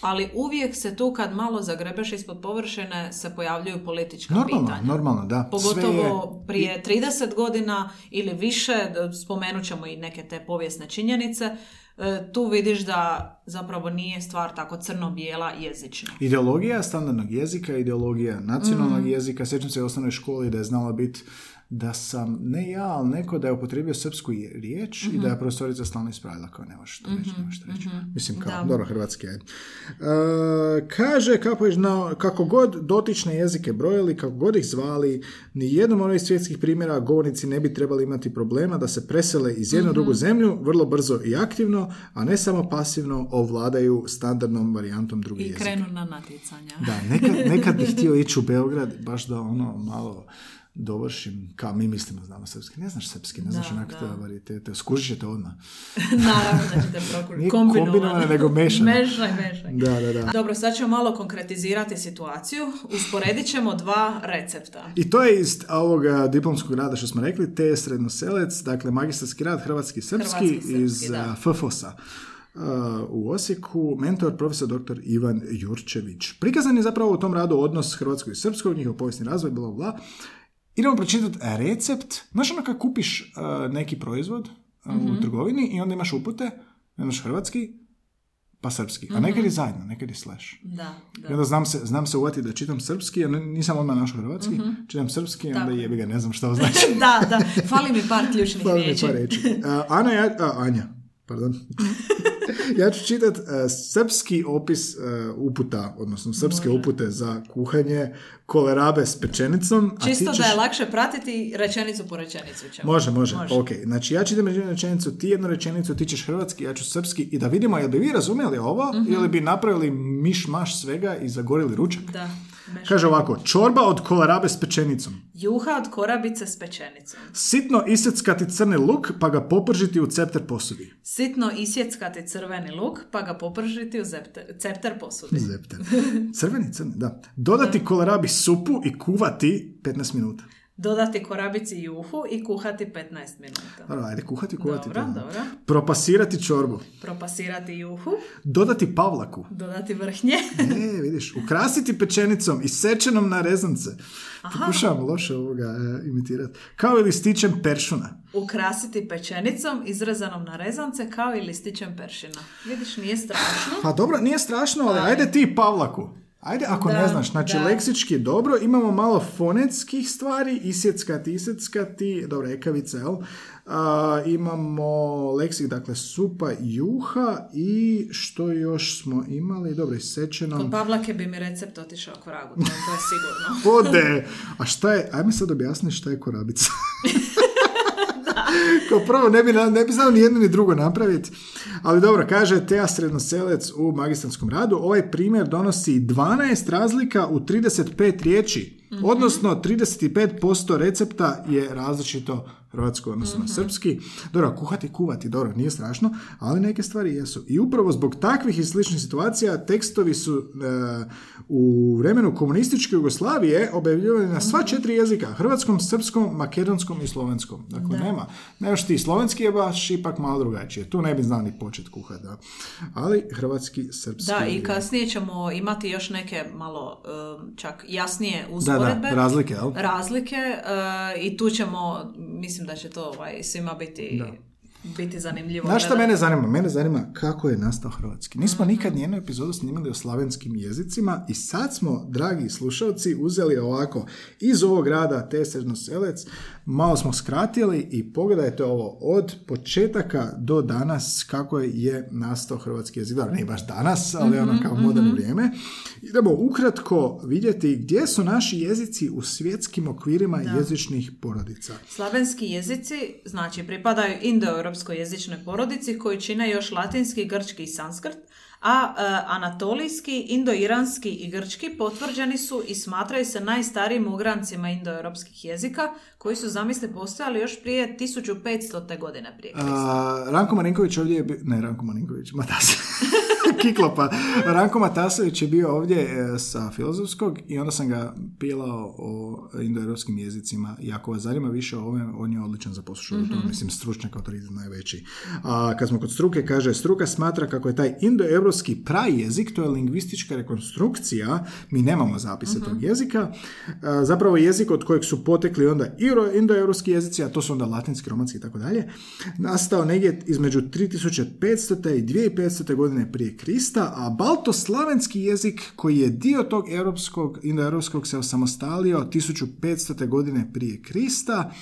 ali uvijek se tu kad malo zagrebeš ispod površine se pojavljuju politička Normalno, pitanja. normalno, da. Sve Pogotovo je- prije 30 godina ili više, spomenut ćemo i neke te povijesne činjenice, e, tu vidiš da zapravo nije stvar tako crno-bijela jezična. Ideologija standardnog jezika, ideologija Mm. nacionalnog jezika. Sjećam se u osnovnoj školi da je znala biti da sam, ne ja, ali neko da je upotrijebio srpsku je- riječ i da Mhm. je profesorica stalno ispravila kao ne možeš to reći, ne možeš to reći. Mislim kao, Da. dobro, hrvatski ajde. E, kaže kako, je, na- kako god dotične jezike brojali, kako god ih zvali, ni jednom od ovih svjetskih primjera govornici ne bi trebali imati problema da se presele iz jednu u drugu zemlju vrlo brzo i aktivno, a ne samo pasivno ovladaju standardnom varijantom drugih I jezika. krenu na natjecanja. Da, nekad, nekad bih <laughs> htio ići u Beograd, baš da ono malo dovršim, kao mi mislimo znamo srpski. Ne znaš srpski, ne znaš Da, onak da. te. Skužit ćete odmah. <laughs> Naravno da ćete prokušati. Nije kombinovane, nego mešane. Mešaj, mešaj. Da, da, da. Dobro, sad ćemo malo konkretizirati situaciju. Usporedit ćemo dva recepta. I to je iz ovoga diplomskog rada što smo rekli, te srednoselec, dakle magistarski rad hrvatski srpski, Hrvatski iz da. FFOS-a. uh, u Osijeku, mentor profesor dr. Ivan Jurčević. Prikazan je zapravo u tom radu odnos hrvatskog i srpskog, njihov povijesni razvoj, bla, bla. Idemo pročitati recept. Znaš ono kad kupiš uh, neki proizvod uh, Mhm. u trgovini i onda imaš upute, imaš hrvatski, pa srpski. A nekad je zajedno, nekad je slash. Da, I da. onda znam se, znam se uvati da čitam srpski, a nisam odmah našao hrvatski. Čitam srpski i onda jebi ga, ne znam šta znači. <laughs> da, da. Fali mi par ključnih Fali mi riječi. par reći. A, Ana, ja, Anja, pardon. <laughs> ja ću čitat uh, srpski opis uh, uputa, odnosno srpske Može. upute za kuhanje kolerabe s pečenicom. a ti Čisto ćeš- da je lakše pratiti rečenicu po rečenicu ćemo. Može, može, Može. ok. Znači ja čitam jednu rečenicu, ti jednu rečenicu, ti ćeš hrvatski, ja ću srpski i da vidimo jel bi vi razumjeli ovo Mhm. ili bi napravili miš maš svega i zagorili ručak. Da. Kaže ovako, čorba od kolerabe s pečenicom. Juha od korabice s pečenicom. Sitno iseckati crni luk pa ga popržiti u cepter posudi. Sitno isjeckati crveni luk, pa ga popržiti u zepter, cepter posudi. Zepter. Crveni, crni, da. Dodati kolerabi supu i kuvati 15 minuta. Dodati korabici juhu i kuhati 15 minuta. Dobro, ajde, kuhati, kuvati. Dobro, to. dobro. Propasirati čorbu. Propasirati juhu, Dodati pavlaku. dodati vrhnje. <laughs> E, vidiš, ukrasiti pečenicom i sečenom na rezance. Pokušavam loše ovoga e, imitirati. Kao i listićem peršuna. Ukrasiti pečenicom izrezanom na rezance kao i listićem peršina. Vidiš, nije strašno. Pa dobro, nije strašno, ali ajde ti pavlaku. Ajde, ako Da, ne znaš, znači da. leksički dobro, imamo malo fonetskih stvari, isjeckati, iseckati, dobro, ekavica, jel? A, imamo leksik, dakle, supa, juha i što još smo imali, dobro, isečeno. Kod Pavlake bi mi recept otišao k vragu, to, je sigurno. <laughs> Ode! A šta je, ajme sad objasni šta je korabica. <laughs> Kao prvo, ne bi, ne bi znao ni jedno ni drugo napraviti. Ali dobro, kaže Teja Srednoselec u magistarskom radu, ovaj primjer donosi 12 razlika u 35 riječi. Odnosno, 35% recepta je različito hrvatsko, odnosno na srpski. Dobro, kuhati, kuvati, dobro, nije strašno, ali neke stvari jesu. I upravo zbog takvih i sličnih situacija tekstovi su e, u vremenu komunističke Jugoslavije objavljivani na sva četiri jezika, hrvatskom, srpskom, makedonskom i slovenskom. Dakle, nema. Nemaš ti slovenski je baš ipak malo drugačije. Tu ne bi znao ni počet kuhati, da. Ali hrvatski, srpski... Da, i je- kasnije ćemo imati još neke malo um, čak jasnije Da, usporedbe. da, razlike, jel? razlike uh, i tu ćemo, mislim da će to ovaj, svima biti, biti zanimljivo. Znaš gledati. mene zanima? Mene zanima kako je nastao hrvatski. Nismo nikad nijednu epizodu snimili o slavenskim jezicima i sad smo, dragi slušalci, uzeli ovako iz ovog rada Te Selec, malo smo skratili i pogledajte ovo od početaka do danas kako je nastao hrvatski jezik. Ne baš danas, ali ono kao moderno vrijeme. Idemo ukratko vidjeti gdje su naši jezici u svjetskim okvirima jezičnih porodica. Slavenski jezici, znači, pripadaju indoeuropskoj jezičnoj porodici koji čine još latinski, grčki i sanskrt, a e, anatolijski, indo-iranski i grčki potvrđeni su i smatraju se najstarijim ugrancima indoeuropskih jezika koji su, zamisli, postojali još prije 1500. godine prije Krista. Ranko Marinković ovdje je bio, ne Ranko Marinković, Matas. <laughs> <laughs> Kiklopa. Ranko Matasović je bio ovdje e, sa filozofskog i onda sam ga pilao o indoeuropskim jezicima i ako vas zanima više o ovome, on je odličan za poslušanje, to mislim stručnjak autoritet najveći. A kad smo kod struke, kaže, struka smatra kako je taj indoeuropski prajezik, to je lingvistička rekonstrukcija, mi nemamo zapise tog jezika, a, zapravo jezik od kojeg su potekli onda iro- indoeuropski jezici, a to su onda latinski, romanski i tako dalje, nastao negdje između 3500. i 2500. godine prije Krista, a baltoslavenski jezik koji je dio tog europskog, indoeuropskog se osamostalio 1500. godine prije Krista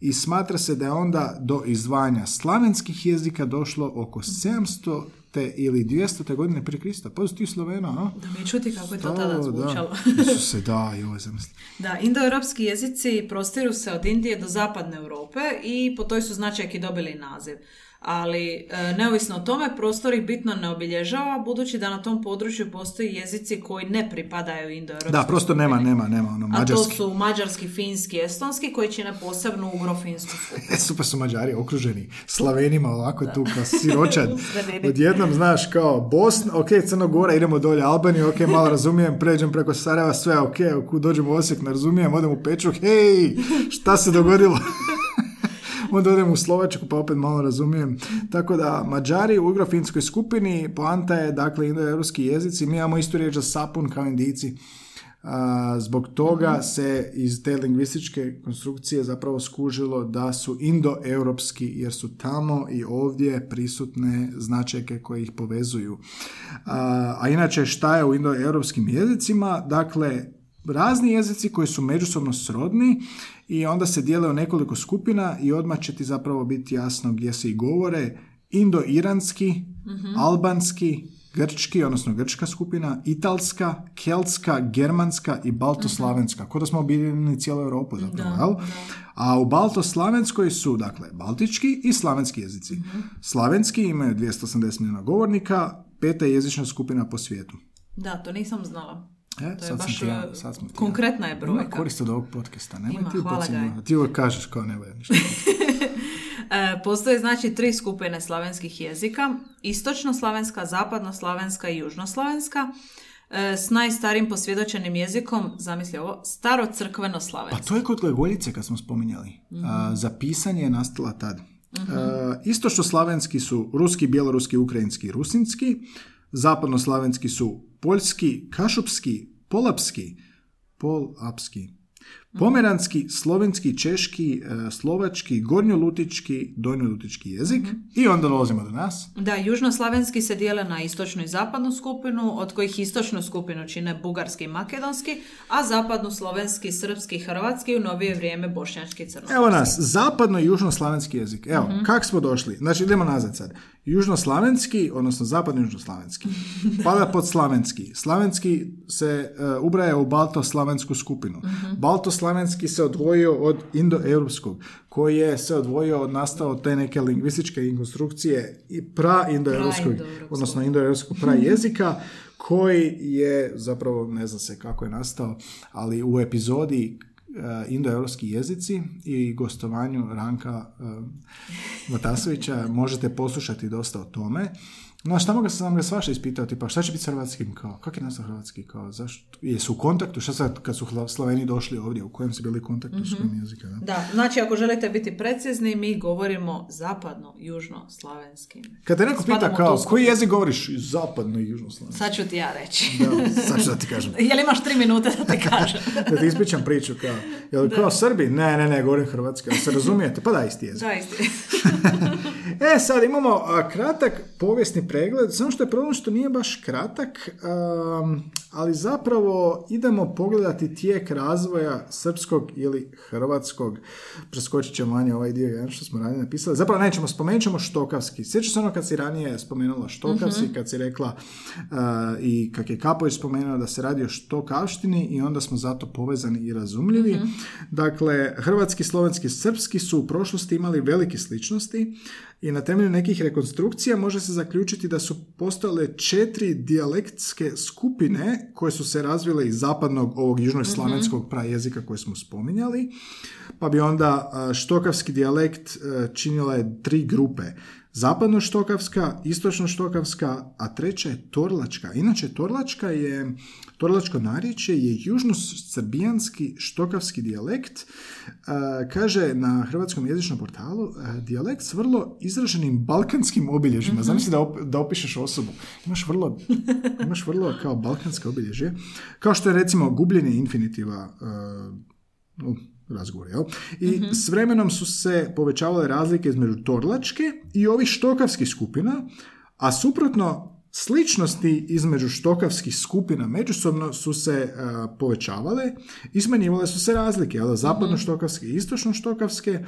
i smatra se da je onda do izdvajanja slavenskih jezika došlo oko 700 te ili 200. godine prije Krista. Pozdrav ti Slovena, a? Da mi čuti kako je to tada Da, zvučalo. <laughs> <laughs> Da, Isuse, da, joj, zamisli. Da, indoeuropski jezici prostiru se od Indije do zapadne Europe i po toj su značajki dobili naziv. Ali e, neovisno o tome prostor ih bitno ne obilježava budući da na tom području postoji jezici koji ne pripadaju indoeuropskim Da, prostor nema, nema, nema, ono, A to mađarski. su mađarski, finski, estonski koji čine posebnu ugrofinsku skupinu. <laughs> E, super su Mađari okruženi Slavenima ovako tu kao siročad. <laughs> Odjednom znaš kao Bosna, ok, Crna Gora, idemo dolje Albaniju, ok, malo razumijem, pređem preko Sarajeva, sve ok, ako dođem u Osijek, ne razumijem, odem u Pečuh, hej, šta se dogodilo? <laughs> Onda odem u Slovačku pa opet malo razumijem. Tako da Mađari u ugrofinskoj skupini, poanta je dakle indoeuropski jezici, mi imamo istu riječ za sapun kao indici. A, zbog toga se iz te lingvističke konstrukcije zapravo skužilo da su indoeuropski jer su tamo i ovdje prisutne značajke koje ih povezuju. A, a inače šta je u indoeuropskim jezicima? Dakle, razni jezici koji su međusobno srodni i onda se dijele u nekoliko skupina i odmah će ti zapravo biti jasno gdje se i govore indo-iranski, albanski, grčki, odnosno grčka skupina, italska, keltska, germanska i baltoslavenska. Kod da smo objedinili cijelu Europu zapravo, Da, jel? A u baltoslavenskoj su, dakle, baltički i slavenski jezici. Slavenski imaju 280 milijuna govornika, peta je jezična skupina po svijetu. Da, to nisam znala. E, To je sad sam baš ti e, sad smo ti konkretna je Ima brojka. korist od ovog podcasta, nemoj Ima, ti hvala. Ti uvijek kažeš kao ne valja <laughs> ništa. E, postoje znači tri skupine slavenskih jezika. Istočno-slavenska, zapadno-slavenska i južnoslavenska. E, s najstarijim posvjedočenim jezikom, zamisli ovo, starocrkveno-slavenski. Pa to je kod glagoljice kad smo spominjali. A, za pisanje je nastala tad. A, Istočno-slavenski su ruski, bjeloruski, ukrajinski i rusinski. Zapadno-slavenski su poljski, kašupski, polapski, polapski, pomeranski, slovenski, češki, e, slovački, gornjolutički, donjolutički jezik. I onda dolazimo do nas. Da, južnoslavenski se dijele na istočnu i zapadnu skupinu, od kojih istočnu skupinu čine bugarski i makedonski, a zapadnu slovenski, srpski hrvatski i u novije vrijeme bošnjački i crnogorski. Evo nas, zapadno i južnoslavenski jezik. Evo, kak smo došli? Znači, idemo nazad sad. Južnoslavenski, odnosno zapadno južnoslavenski, pada pod slavenski. Slavenski se uh, ubraja u baltoslavensku skupinu. Baltoslavenski se odvojio od indoeuropskog, koji je se odvojio od nastao od te neke lingvističke konstrukcije i Pra-indoeuropskog. odnosno indoeuropskog pra-jezika, koji je zapravo, ne zna se kako je nastao, ali u epizodi e, indoeuropski jezici i gostovanju Ranka e, Matasovića možete poslušati dosta o tome. No, šta mogu sam ga svašta ispitao, tipa, šta će biti s hrvatskim, kao, kak je nastao hrvatski, kao, zašto, jesu u kontaktu, šta sad, kad su Slaveni došli ovdje, u kojem su bili kontaktu, s kojim jezika, da? Da, znači ako želite biti precizni, mi govorimo zapadno, južno, slavenskim. Kad te neko pita, Spadamo kao, koji jezik govoriš? Zapadno i južno slavenski. Sad ću ti ja reći. Da, <laughs> sad ću da ti kažem. Jel imaš tri minute da ti kažem? <laughs> da ti ispričam priču kao, jel kao Srbi? Ne, ne, ne, govorim hrvatski, ali se razumijete? Pa da, isti jezik. da, isti. <laughs> E, sad imamo a, kratak povijesni pregled, samo što je problem što nije baš kratak, am, ali zapravo idemo pogledati tijek razvoja srpskog ili hrvatskog. Preskočit ćemo manje ovaj dio jedan što smo ranije napisali. Zapravo nećemo, spomenut ćemo štokavski. Sjećaš se ono kad si ranije spomenula štokavski, kad si rekla a, i kak je Kapović spomenuo da se radi o štokavštini i onda smo zato povezani i razumljivi. Dakle, hrvatski, slovenski, srpski su u prošlosti imali velike sličnosti i na temelju nekih rekonstrukcija može se zaključiti da su postojale četiri dijalektske skupine koje su se razvile iz zapadnog ovog južnoslavenskog prajezika koje smo spominjali. Pa bi onda a, štokavski dijalekt e, činila je tri grupe. Zapadno-štokavska, istočno-štokavska, a treća je torlačka. Inače, torlačka je, torlačko narječje je južno-srbijanski štokavski dijalekt. Kaže na hrvatskom jezičnom portalu dijalekt s vrlo izraženim balkanskim obilježjima. Zamisli da, op- da opišeš osobu. Imaš vrlo, imaš vrlo kao balkanske obilježje. Kao što je recimo gubljenje infinitiva u razgovor, jel? I s vremenom su se povećavale razlike između torlačke i ovih štokavskih skupina, a suprotno sličnosti između štokavskih skupina međusobno su se e, povećavale i smanjivale su se razlike, jel? zapadno štokavske i istočno štokavske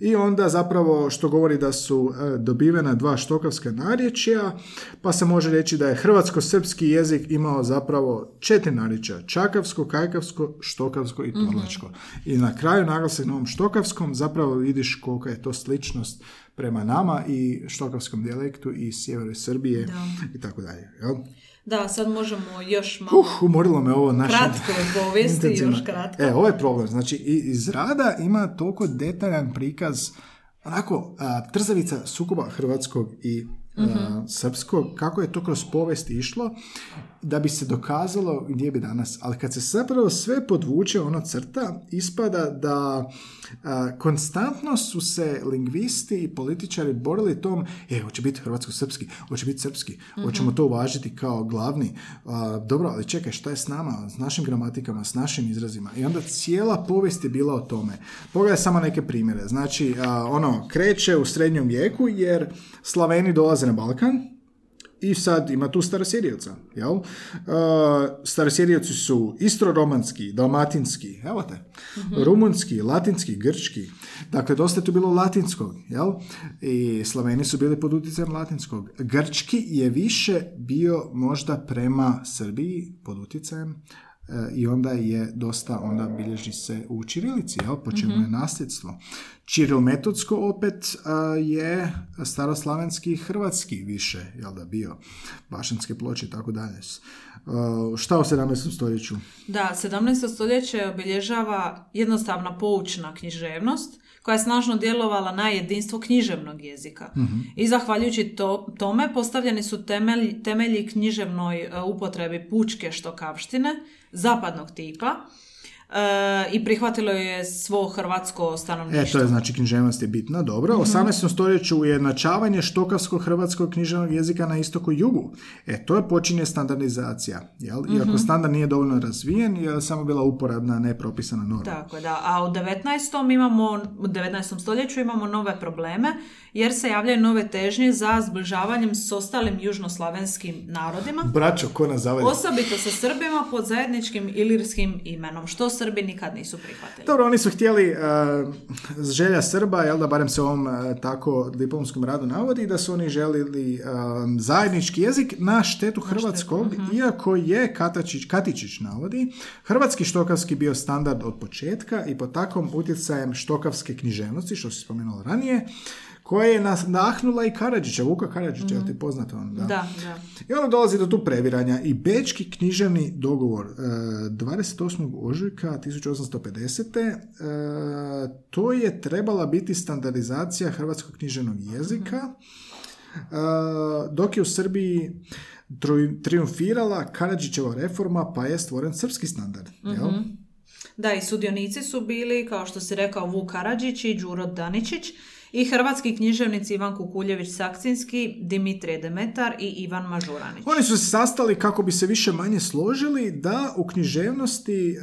i onda zapravo što govori da su e, dobivena dva štokavska narječja, pa se može reći da je hrvatsko-srpski jezik imao zapravo četiri narječja, čakavsko, kajkavsko, štokavsko i torlačko. I na kraju naglasak na ovom štokavskom zapravo vidiš kolika je to sličnost prema nama i štokavskom dijalektu i sjeveru Srbije i tako dalje. Jel? Da, sad možemo još malo... Uh, umorilo me ovo naše... Kratko povijesti, još kratko. E, ovo je problem. Znači, iz rada ima toliko detaljan prikaz onako, a, trzavica sukoba hrvatskog i uh srpskog, kako je to kroz povijest išlo, da bi se dokazalo gdje bi danas. Ali kad se zapravo sve podvuče ono crta, ispada da konstantno su se lingvisti i političari borili tom, e, hoće biti hrvatsko-srpski, hoće biti srpski, hoćemo to uvažiti kao glavni. dobro, ali čekaj, šta je s nama, s našim gramatikama, s našim izrazima? I onda cijela povijest je bila o tome. Pogledaj samo neke primjere. Znači, ono, kreće u srednjem vijeku jer Slaveni dolaze na Balkan, i sad ima tu starosjerijoca, jel? Uh, starosjerijoci su istroromanski, dalmatinski, evo te, rumunski, latinski, grčki. Dakle, dosta je tu bilo latinskog, jel? I Slaveni su bili pod utjecajem latinskog. Grčki je više bio možda prema Srbiji pod utjecajem i onda je dosta, onda bilježi se u Čirilici, jel, po čemu je nasljedstvo. Čiril metodsko opet je staroslavenski hrvatski više, jel da bio, bašanske ploče i tako dalje. E, šta u 17. stoljeću? Da, 17. stoljeće obilježava jednostavna poučna književnost, koja je snažno djelovala na jedinstvo književnog jezika. Mhm. I zahvaljujući to, tome postavljeni su temelji, temelji književnoj e, upotrebi pučke štokavštine zapadnog tipa i prihvatilo je svo hrvatsko stanovništvo. E, to je znači književnost je bitna, dobro. U mm 18. stoljeću ujednačavanje štokavskog hrvatskog književnog jezika na istoku i jugu. E, to je počinje standardizacija. Jel? Iako mm standard nije dovoljno razvijen, je samo bila uporabna, nepropisana norma. Tako da. A u 19. imamo, u 19. stoljeću imamo nove probleme, jer se javljaju nove težnje za zbližavanjem s ostalim južnoslavenskim narodima. Braćo, ko nas Osobito sa Srbima pod zajedničkim ilirskim imenom, što Srbi nikad nisu prihvatili. Dobro, oni su htjeli, uh, želja Srba, jel da barem se ovom uh, tako diplomskom radu navodi, da su oni želili uh, zajednički jezik na štetu hrvatskog, uh iako je Katačić, Katičić navodi, hrvatski štokavski bio standard od početka i pod takvom utjecajem štokavske književnosti, što se spomenulo ranije, koja je nahnula i Karadžića, Vuka Karadžića, mm ti poznato on, da. Da, da. I onda dolazi do tu previranja i Bečki književni dogovor 28. E, ožujka 1850. E, to je trebala biti standardizacija hrvatskog književnog jezika, e, dok je u Srbiji triumfirala Karadžićeva reforma, pa je stvoren srpski standard. Jel? Mhm. Da, i sudionici su bili, kao što si rekao, Vuk Karadžić i Đuro Daničić, i hrvatski književnici Ivan Kukuljević Sakcinski, Dimitrije Demetar i Ivan Mažuranić. Oni su se sastali kako bi se više manje složili da u književnosti,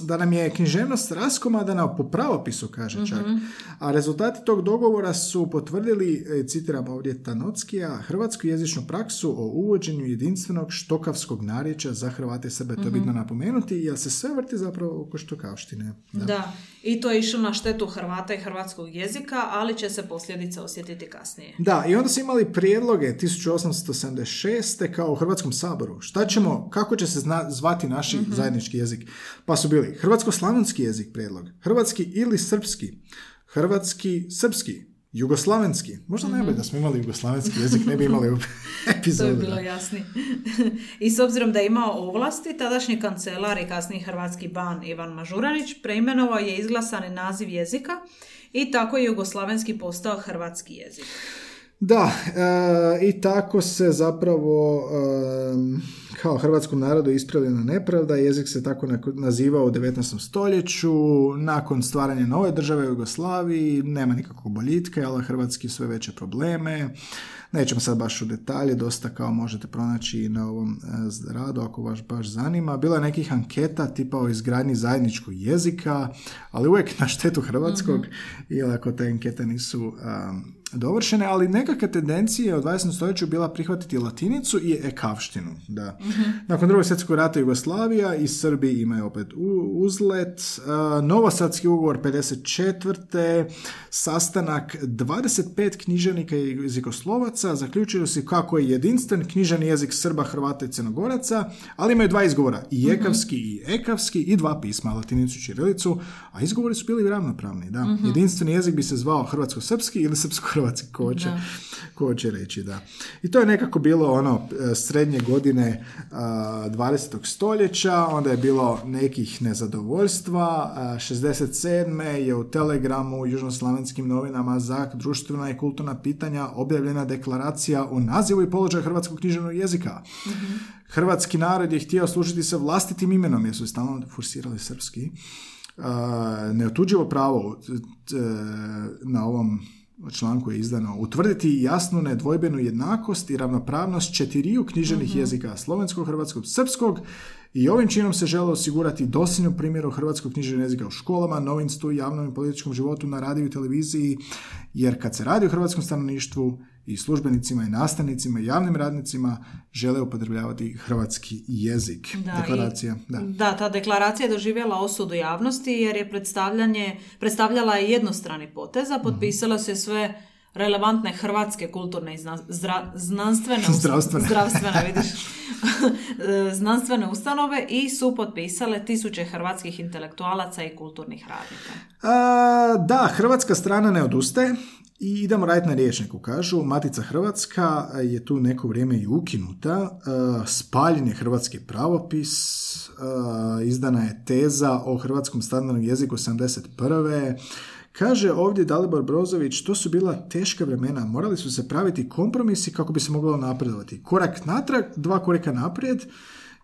da nam je književnost raskomadana po pravopisu, kaže čak. Mhm. A rezultati tog dogovora su potvrdili, e, citiram ovdje Tanockija, hrvatsku jezičnu praksu o uvođenju jedinstvenog štokavskog narječa za Hrvate i Srbe. To je bitno mhm. napomenuti, jer se sve vrti zapravo oko štokavštine. Da. da. I to je išlo na štetu Hrvata i hrvatskog jezika ali će se posljedice osjetiti kasnije. Da, i onda su imali prijedloge 1876. kao u Hrvatskom saboru. Šta ćemo, kako će se zvati naši mm zajednički jezik? Pa su bili hrvatsko-slavonski jezik prijedlog, hrvatski ili srpski, hrvatski, srpski, Jugoslavenski. Možda mm-hmm. da smo imali jugoslavenski jezik, ne bi imali <laughs> epizodu. to je bilo jasni. <laughs> I s obzirom da je imao ovlasti, tadašnji kancelar i kasniji hrvatski ban Ivan Mažuranić preimenovao je izglasani naziv jezika i tako je jugoslavenski postao hrvatski jezik. Da, e, i tako se zapravo e, kao hrvatskom narodu ispravljena nepravda, jezik se tako nazivao u 19. stoljeću, nakon stvaranja nove države u Jugoslaviji, nema nikakvog boljitka, ali hrvatski sve veće probleme, Nećemo sad baš u detalje, dosta kao možete pronaći na ovom e, radu ako vas baš zanima. Bilo je nekih anketa tipa o izgradnji zajedničkog jezika, ali uvijek na štetu hrvatskog, mm-hmm. ako te ankete nisu dovršene, ali nekakve tendencije u 20. stoljeću bila prihvatiti latinicu i ekavštinu. Da. Nakon drugog svjetskog rata Jugoslavija i Srbi imaju opet uzlet. Uh, Novosadski ugovor 54. Sastanak 25 književnika i jezikoslovaca zaključili su kako je jedinstven književni jezik Srba, Hrvata i Crnogoraca, ali imaju dva izgovora, i jekavski i ekavski i dva pisma, latinicu i čirilicu, a izgovori su bili ravnopravni. Da. Jedinstveni jezik bi se zvao hrvatsko-srpski ili srpsko-hrvatski, ko će, ko će reći, da. I to je nekako bilo ono e, srednje godine a, 20. stoljeća, onda je bilo nekih nezadovoljstva, a, 67. je u Telegramu, u južnoslavenskim novinama za društvena i kulturna pitanja objavljena deklaracija o nazivu i položaju hrvatskog književnog jezika. Hrvatski narod je htio služiti se vlastitim imenom, jer su stalno forsirali srpski. A, neotuđivo pravo t- t- na ovom članku je izdano utvrditi jasnu nedvojbenu jednakost i ravnopravnost četiriju književnih jezika slovenskog, hrvatskog, srpskog i ovim činom se žele osigurati dosljednu primjeru hrvatskog književnog jezika u školama, novinstvu, javnom i političkom životu, na radiju i televiziji, jer kad se radi o hrvatskom stanovništvu i službenicima i nastavnicima i javnim radnicima žele upotrebljavati hrvatski jezik. Da, Deklaracija, i- da. Da, ta deklaracija je doživjela osudu javnosti jer je predstavljanje, predstavljala je jednostrani potez, a potpisale su je sve relevantne hrvatske kulturne i zna- znanstvene, <laughs> Zdravstvene. zdravstvene, <laughs> vidiš, <laughs> znanstvene ustanove i su potpisale tisuće hrvatskih intelektualaca i kulturnih radnika. A, da, hrvatska strana ne odustaje i idemo raditi na riječniku. Kažu, Matica Hrvatska je tu neko vrijeme i ukinuta. A, spaljen je hrvatski pravopis, a, izdana je teza o hrvatskom standardnom jeziku 71. Kaže ovdje Dalibor Brozović, to su bila teška vremena, morali su se praviti kompromisi kako bi se moglo napredovati. Korak natrag, dva koraka naprijed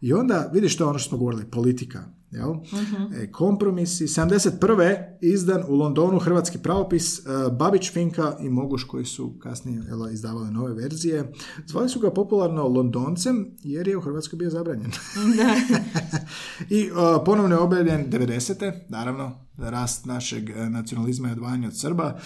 i onda, vidiš to je ono što smo govorili, politika. Jel? E, kompromisi. 71. izdan u Londonu hrvatski pravopis e, Babić, Finka i Moguš koji su kasnije jel, izdavali nove verzije. Zvali su ga popularno Londoncem jer je u Hrvatskoj bio zabranjen. <laughs> I e, ponovno je objavljen 90. naravno rast našeg e, nacionalizma i odvajanja od Srba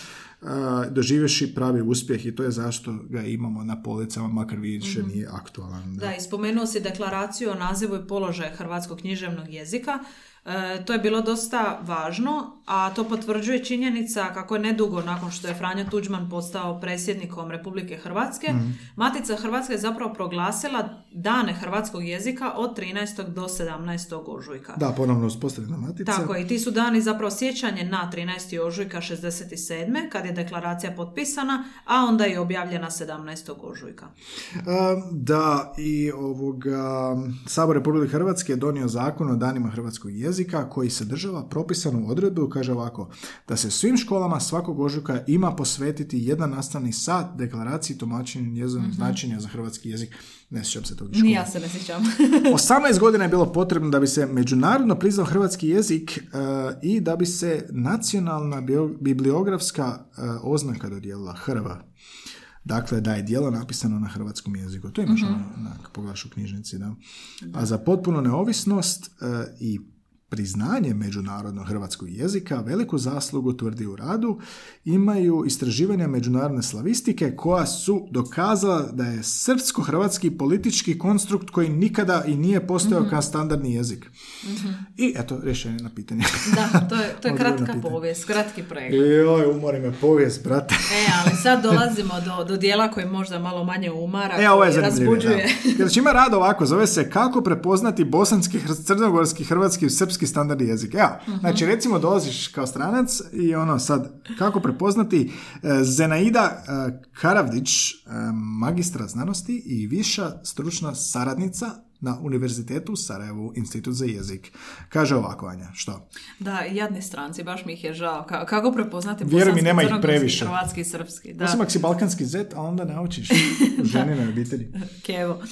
e, doživješi pravi uspjeh i to je zašto ga imamo na policama makar više nije aktualan. Da, i spomenuo si deklaraciju o nazivu i položaju hrvatskog književnog jezika. E, to je bilo dosta važno, a to potvrđuje činjenica kako je nedugo nakon što je Franjo Tuđman postao predsjednikom Republike Hrvatske, Matica Hrvatska je zapravo proglasila dane hrvatskog jezika od 13. do 17. ožujka. Da, ponovno uspostavljena matica. Tako je, i ti su dani zapravo sjećanje na 13. ožujka 67. kad je deklaracija potpisana, a onda je objavljena 17. ožujka. Um, Da, i ovoga, Sabor Republike Hrvatske je donio zakon o danima hrvatskog jezika koji sadržava propisanu odredbu, kaže ovako, da se svim školama svakog ožujka ima posvetiti jedan nastavni sat deklaraciji tumačenju njezinog značenja za hrvatski jezik. Ne sjećam se tog Ni ja se ne sjećam. <laughs> <laughs> 18 godina je bilo potrebno da bi se međunarodno priznao hrvatski jezik e, i da bi se nacionalna bio- bibliografska e, oznaka dodijelila Hrva. Dakle, da je dijelo napisano na hrvatskom jeziku. To imaš ono, na, pogledaš u knjižnici, da. A za potpunu neovisnost e, i priznanje međunarodnog hrvatskog jezika, veliku zaslugu tvrdi u radu, imaju istraživanja međunarodne slavistike koja su dokazala da je srpsko-hrvatski politički konstrukt koji nikada i nije postojao kao standardni jezik. I eto, rješenje na pitanje. <laughs> Da, to je, to je <laughs> kratka povijest, kratki pregled. Joj, umori me povijest, brate. <laughs> E, ali sad dolazimo do, do dijela koji možda malo manje umara, E, ovo je razbuđuje. Da. Znači ima rad ovako, zove se kako prepoznati bosanski, crnogorski, hrvatski i srpski standardni jezik. Evo, znači recimo dolaziš kao stranac i ono sad, kako prepoznati e, Zenaida e, Karavdić, e, magistra znanosti i viša stručna saradnica na Univerzitetu Sarajevu, Institut za jezik. Kaže ovako, Anja, što? Da, jadni stranci, baš mi ih je žao. Ka- kako prepoznati Vjeruj mi, nema ih previše. hrvatski i srpski? Da. Osim ako si balkanski zet, a onda naučiš u <laughs> ženinoj obitelji. <laughs> Kevo.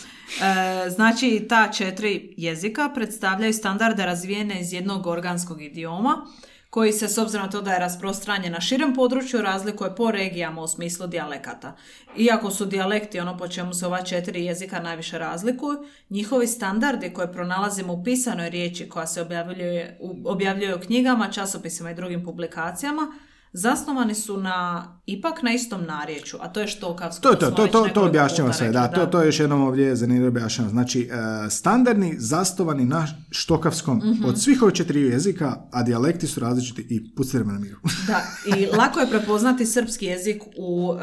E, znači, ta četiri jezika predstavljaju standarde razvijene iz jednog organskog idioma, koji se, s obzirom na to da je rasprostranjen na širem području, razlikuje po regijama u smislu dijalekata. Iako su dijalekti ono po čemu se ova četiri jezika najviše razlikuju, njihovi standardi koje pronalazimo u pisanoj riječi koja se objavljuje objavljuje u knjigama, časopisima i drugim publikacijama, zasnovani su na ipak na istom narječju, a to je štokavsko. To to, to, to, to objašnjava sve, rekli, da, to, to je još jednom ovdje zanimljivo objašnjava. Znači, e, standardni zastovani na štokavskom Mhm. od svih ovih četiriju jezika, a dijalekti su različiti i pustite me na miru. Da, i lako je prepoznati srpski jezik u e,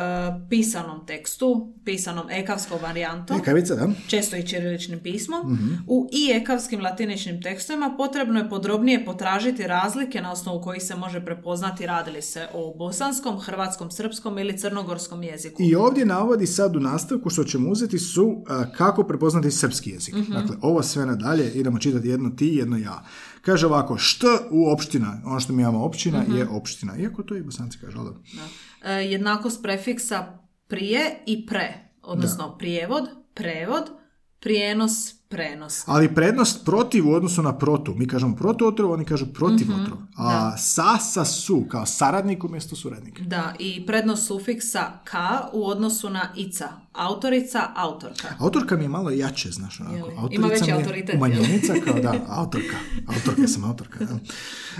pisanom tekstu, pisanom ekavskom varijantom. Ekavica, da? često i ćiriličnim pismom. Mhm. U i ekavskim latiničnim tekstovima potrebno je podrobnije potražiti razlike na osnovu kojih se može prepoznati radi li se o bosanskom, hrvatskom, srpskom ili crnogorskom jeziku. I ovdje navodi sad u nastavku što ćemo uzeti su a, kako prepoznati srpski jezik. Mhm. Dakle, ovo sve nadalje, idemo čitati jedno ti, jedno ja. Kaže ovako, što u opština, ono što mi imamo općina Mhm. je opština. Iako to i bosanci kažu, ali dobro. E, jednakost prefiksa prije i pre, odnosno prijevod, prevod, prijenos, prenos. Ali prednost protiv u odnosu na protu. Mi kažemo protuotrov, oni kažu protiv otrov. A sa, sa, su, kao saradnik umjesto suradnik. Da, i prednost sufiksa ka u odnosu na ica. Autorica, autorka. Autorka mi je malo jače, znaš, onako. Jeli? Autorica Ima veći autoritet, Umanjenica, kao da, <laughs> autorka. Autorka sam autorka, da.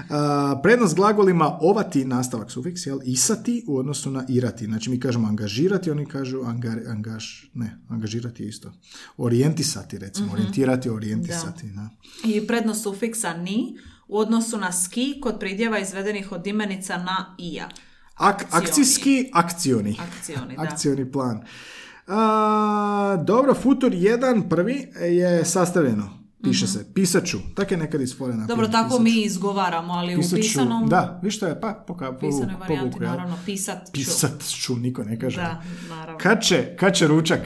A, prednost glagolima ovati nastavak sufiks, jel? Isati u odnosu na irati. Znači mi kažemo angažirati, oni kažu angar, angaž, ne, angažirati je isto. Orijentisati, recimo. Orijentirati, orijentisati, da. I prednost sufiksa ni u odnosu na ski kod pridjeva izvedenih od imenica na ija. Ak, akcijski, akcioni. Akcioni, da. Akcioni plan. A, dobro, Futur 1 prvi je sastavljeno. Piše se, pisat ću. Tak je nekad isforena. Dobro, tako mi izgovaramo, ali Pisat u pisanom, da, viš što je, pa poka, po, pisanoj varijanti, naravno, pisat ću. Pisat ću, niko ne kaže. Da, naravno. Kad će, kad će ručak?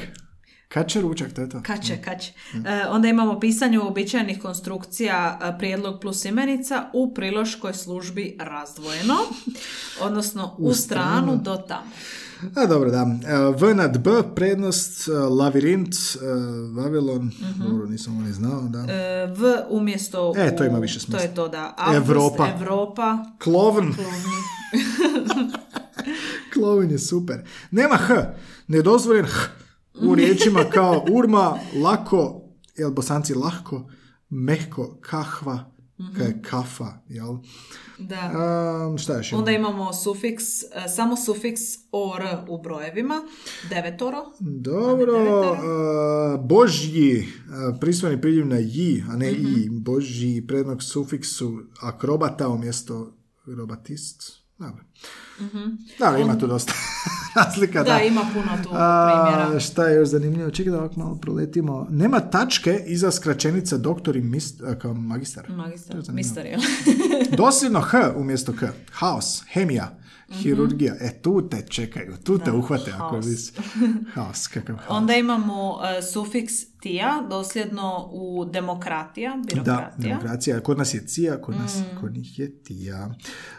Kad će ručak, to je to. Kaće, kaće. E, onda imamo pisanje uobičajenih konstrukcija e, prijedlog plus imenica u priloškoj službi razdvojeno, <laughs> odnosno u, stranu do tamo. A, dobro, da. E, V nad B, prednost, e, lavirint, e, Vavilon, dobro, nisam ni znao, da. E, v umjesto E, to u- ima više To smisla. je to, da. Avgust, Evropa. Evropa, Klovn. Klovin <laughs> je super. Nema H, nedozvoljen H u riječima kao urma, lako, jel bosanci lahko, mehko, kahva, Mhm. kaj je kafa, jel? Da. Um, šta još imamo? Onda imamo sufiks, e, samo sufiks or u brojevima, devetoro. Dobro, devetero. uh, božji, uh, prisvojeni pridjev na ji, a ne Mhm. i, božji prednog sufiksu akrobata umjesto robatist. Dobro. Da, ima tu dosta <laughs> <laughs> razlika. Mhm. Da, ima puno tu primjera. šta je još zanimljivo? Čekaj da ovako malo proletimo. Nema tačke iza skraćenica doktor i a, kao magistar. Magistar, je mister, jel? Dosljedno H umjesto K. Haos, hemija, Mhm. hirurgija. E, tu te čekaju, tu te uhvate ako haos. vis. <laughs> Haos, kakav haos. Onda imamo e, sufiks tija, dosljedno u demokratija, Da, birokratija. demokracija. Kod nas je cija, kod, nas, Mm. kod njih je tija.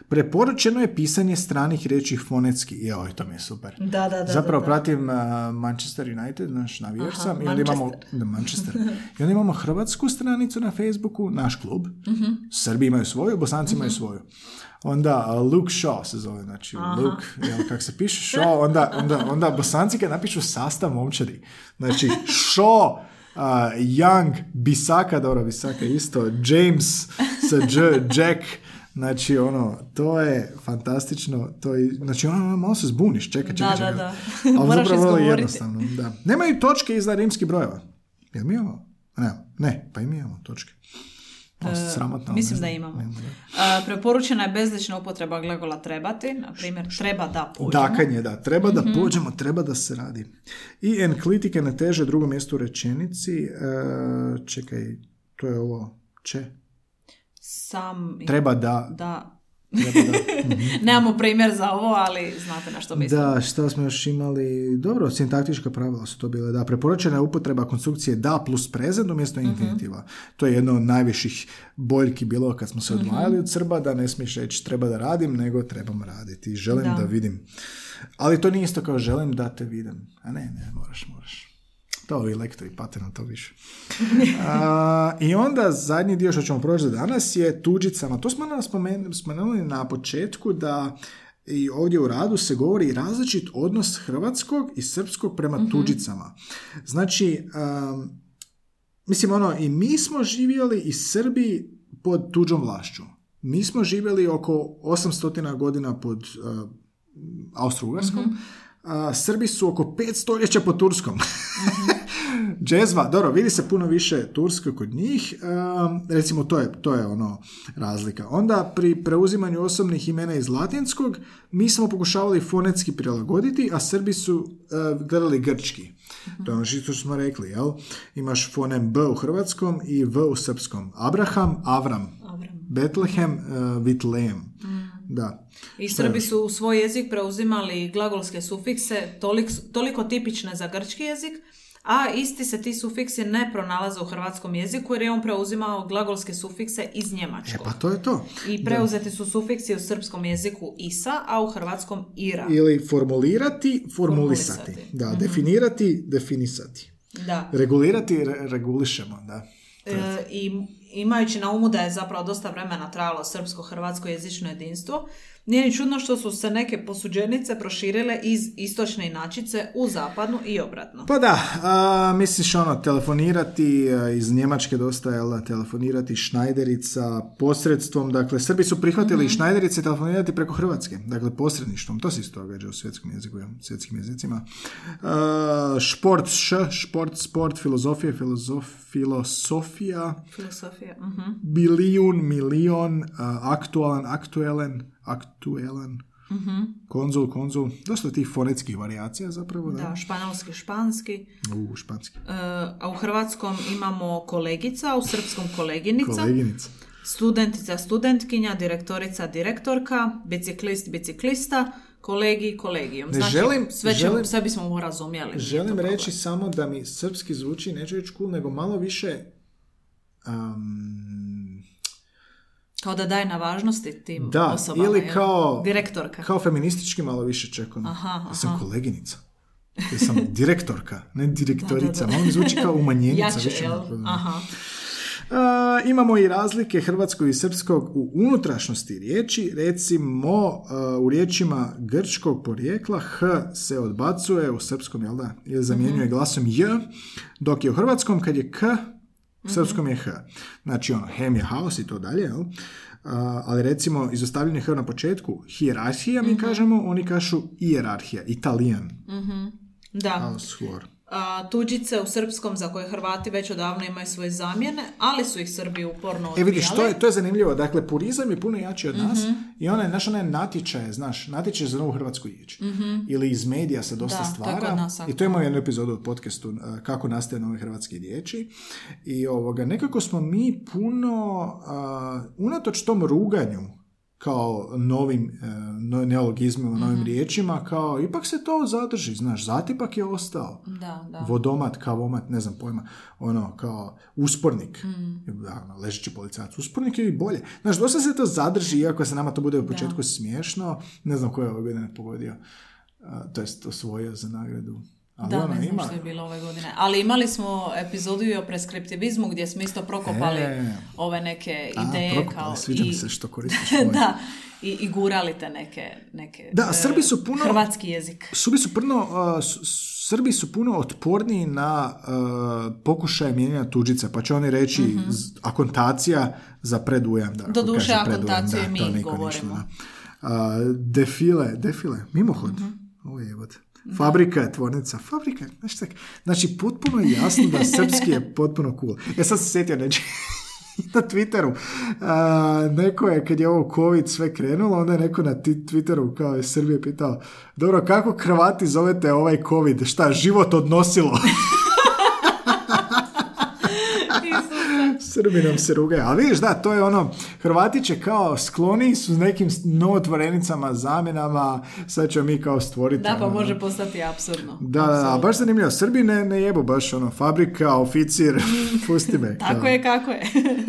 Preporučeno je pisanje stranih riječi fonetski. Joj, to mi je super. Da, da, da. Zapravo da, da. pratim uh, Manchester United, naš navijač Aha, sam, i onda imamo, da, Manchester. I onda imamo hrvatsku stranicu na Facebooku, naš klub. Mhm. Srbi imaju svoju, Bosanci imaju svoju. Onda Luke Shaw se zove, znači Luke, jel, kak se piše <laughs> Shaw, onda, onda, onda Bosanci kad napišu sastav momčadi, znači Shaw, uh, Young, Bisaka, dobro, Bisaka isto, James sa J, Jack, Znači, ono, to je fantastično. To je, znači, ono, malo se zbuniš, čekaj, čekaj, Da, čekaj. da, da. Ali <laughs> Moraš zapravo vrlo jednostavno, da. Nemaju točke iza rimskih brojeva. Jel mi imamo? Ne, ne, pa i mi imamo točke. Se sramotno, E, Mislim da imamo. Da. E, preporučena je bezlična upotreba glagola trebati, na primjer treba da pođemo. Dakanje, da. Treba da Mhm. pođemo, treba da se radi. I enklitike na teže drugo mjesto u rečenici. E, čekaj, to je ovo će. Sam... Treba da. Da. Da. <laughs> Nemamo primjer za ovo, ali znate na što mislim. Da, šta smo još imali? Dobro, sintaktička pravila su to bile. Da, preporučena je upotreba konstrukcije da plus prezent umjesto Mhm. infinitiva. To je jedno od najviših boljki bilo kad smo se Mhm. odvajali od Srba, da ne smiješ reći treba da radim, nego trebam raditi. Želim da, Da. vidim. Ali to nije isto kao želim da te vidim. A ne, ne, moraš, moraš. To ovi lektori pate na to više. <laughs> A, I onda zadnji dio što ćemo proći za danas je tuđicama. To smo nam spomen- spomenuli na početku da i ovdje u radu se govori različit odnos hrvatskog i srpskog prema tuđicama. Znači, um, mislim ono, i mi smo živjeli i Srbi pod tuđom vlašću. Mi smo živjeli oko 800 godina pod uh, Austro-Ugarskom, a Srbi su oko 5 stoljeća pod Turskom. Džezva, dobro, vidi se puno više tursko kod njih, um, recimo to je, to je ono razlika. Onda pri preuzimanju osobnih imena iz latinskog mi smo pokušavali fonetski prilagoditi, a Srbi su uh, gledali grčki. To je ono što smo rekli, jel? Imaš fonem B u hrvatskom i V u srpskom. Abraham, Avram. Abram. Betlehem, uh, Vitlejem. Da. I Srbi su u svoj jezik preuzimali glagolske sufikse tolik, toliko tipične za grčki jezik, a isti se ti sufiksi ne pronalaze u hrvatskom jeziku jer je on preuzimao glagolske sufikse iz E njemačkog. pa to je to. I preuzeti su sufiksi u srpskom jeziku isa, a u hrvatskom ira. Ili formulirati, formulisati. Formulisati. Da, definirati, definisati. Da. Regulirati, re- regulišemo, da. E, I imajući na umu da je zapravo dosta vremena trajalo srpsko-hrvatsko jezično jedinstvo, nije ni čudno što su se neke posuđenice proširile iz istočne inačice u zapadnu i obratno. Pa da, a, misliš ono, telefonirati a, iz Njemačke dosta, jel da, telefonirati Šnajderica posredstvom, dakle, Srbi su prihvatili i Šnajderice telefonirati preko Hrvatske, dakle, posredništvom, to se isto događa u svjetskom jeziku, jel, svjetskim jezicima. A, šport, š, šport, sport, filozofija, filozof, filosofija, Filosofija. mhm. bilijun, milion, a, aktualan, aktuelen, aktuelan, konzul, konzul, dosta tih fonetskih varijacija zapravo, da, Da, španjolski, španski. u španski. E, a u hrvatskom imamo kolegica, u srpskom koleginica, Koleginica. studentica, studentkinja, direktorica, direktorka, biciklist, biciklista, kolegi, kolegijum. Ne Znači, želim- sve, ćemo, želim- sve bismo razumjeli. Želim problem. reći samo da mi srpski zvuči, neću reći cool, nego malo više... um, Kao da daje na važnosti tim da, osobama. ili jel? kao, Direktorka. kao feministički malo više čekam. Aha, Ja sam aha. koleginica. Ja sam <laughs> direktorka, ne direktorica. Da, da, da. Malo mi zvuči kao umanjenica. Jače, više jel? Aha. A, imamo i razlike hrvatskog i srpskog u unutrašnosti riječi. Recimo, a, u riječima grčkog porijekla H se odbacuje u srpskom, jel da? Je zamjenjuje Mhm. glasom J, dok je u hrvatskom kad je K, u srpskom je H. Znači, ono, hem je haos i to dalje, jel? A, ali recimo, izostavljanje H na početku, hijerarhija mi kažemo, oni kažu ijerarhija, italijan, Da. haos, hor. A, tuđice u srpskom za koje Hrvati već odavno imaju svoje zamjene, ali su ih Srbi uporno E vidiš, to odbijali. je, to je zanimljivo. Dakle, purizam je puno jači od nas i onaj, naš onaj natječaj, znaš, natječaj za novu hrvatsku riječ. Ili iz medija se dosta Da, to stvara. kod nas I to imamo jednu epizodu od podcastu uh, kako nastaje nove hrvatske riječi. I ovoga, nekako smo mi puno, uh, unatoč tom ruganju kao novim e, no- neologizmima, novim riječima, kao ipak se to zadrži, znaš, zatipak je ostao Da, da. vodomat, kavomat, ne znam pojma, ono, kao uspornik, Mm. da, ono, ležeći policajac, uspornik je i bolje. Znaš, dosta se to zadrži, iako se nama to bude u početku smiješno, ne znam ko je ove godine pogodio, to jest osvojio za nagradu. Ali Da, ono, ne znam ima, što je bilo ove godine. Ali imali smo epizodu i o preskriptivizmu gdje smo isto prokopali E. ove neke a, ideje prokopali, kao sviđa mi i, se što koristiš <laughs> da, i, i gurali te neke, neke Da, e, Srbi su puno- hrvatski jezik. Srbi su puno, uh, Srbi su puno otporniji na uh, pokušaje mijenjanja tuđice, pa će oni reći z- akontacija za predujam. Da, kaže predujam, akontaciju mi govorimo. ništa, da. A, defile, defile, mimohod. Mhm. Ovo je jebote. Fabrika je tvornica. Fabrika, znaš tak, znači potpuno je jasno da srpski je potpuno cool. Ja sad se sjetio neći <laughs> na Twitteru. A, neko je, kad je ovo COVID sve krenulo, onda je neko na Twitteru kao iz Srbije pitao, dobro, kako Hrvati zovete ovaj COVID? Šta, život odnosilo? <laughs> Srbi nam se rugaju. Ali vidiš, da, to je ono, Hrvati će kao skloni su s nekim novotvorenicama, zamjenama, sad ćemo mi kao stvoriti. Da, pa ono, može postati apsurdno. Da, da, da, baš zanimljivo. Srbi ne, ne jebu baš ono, fabrika, oficir, <laughs> pusti me. Tako kao. je kako je.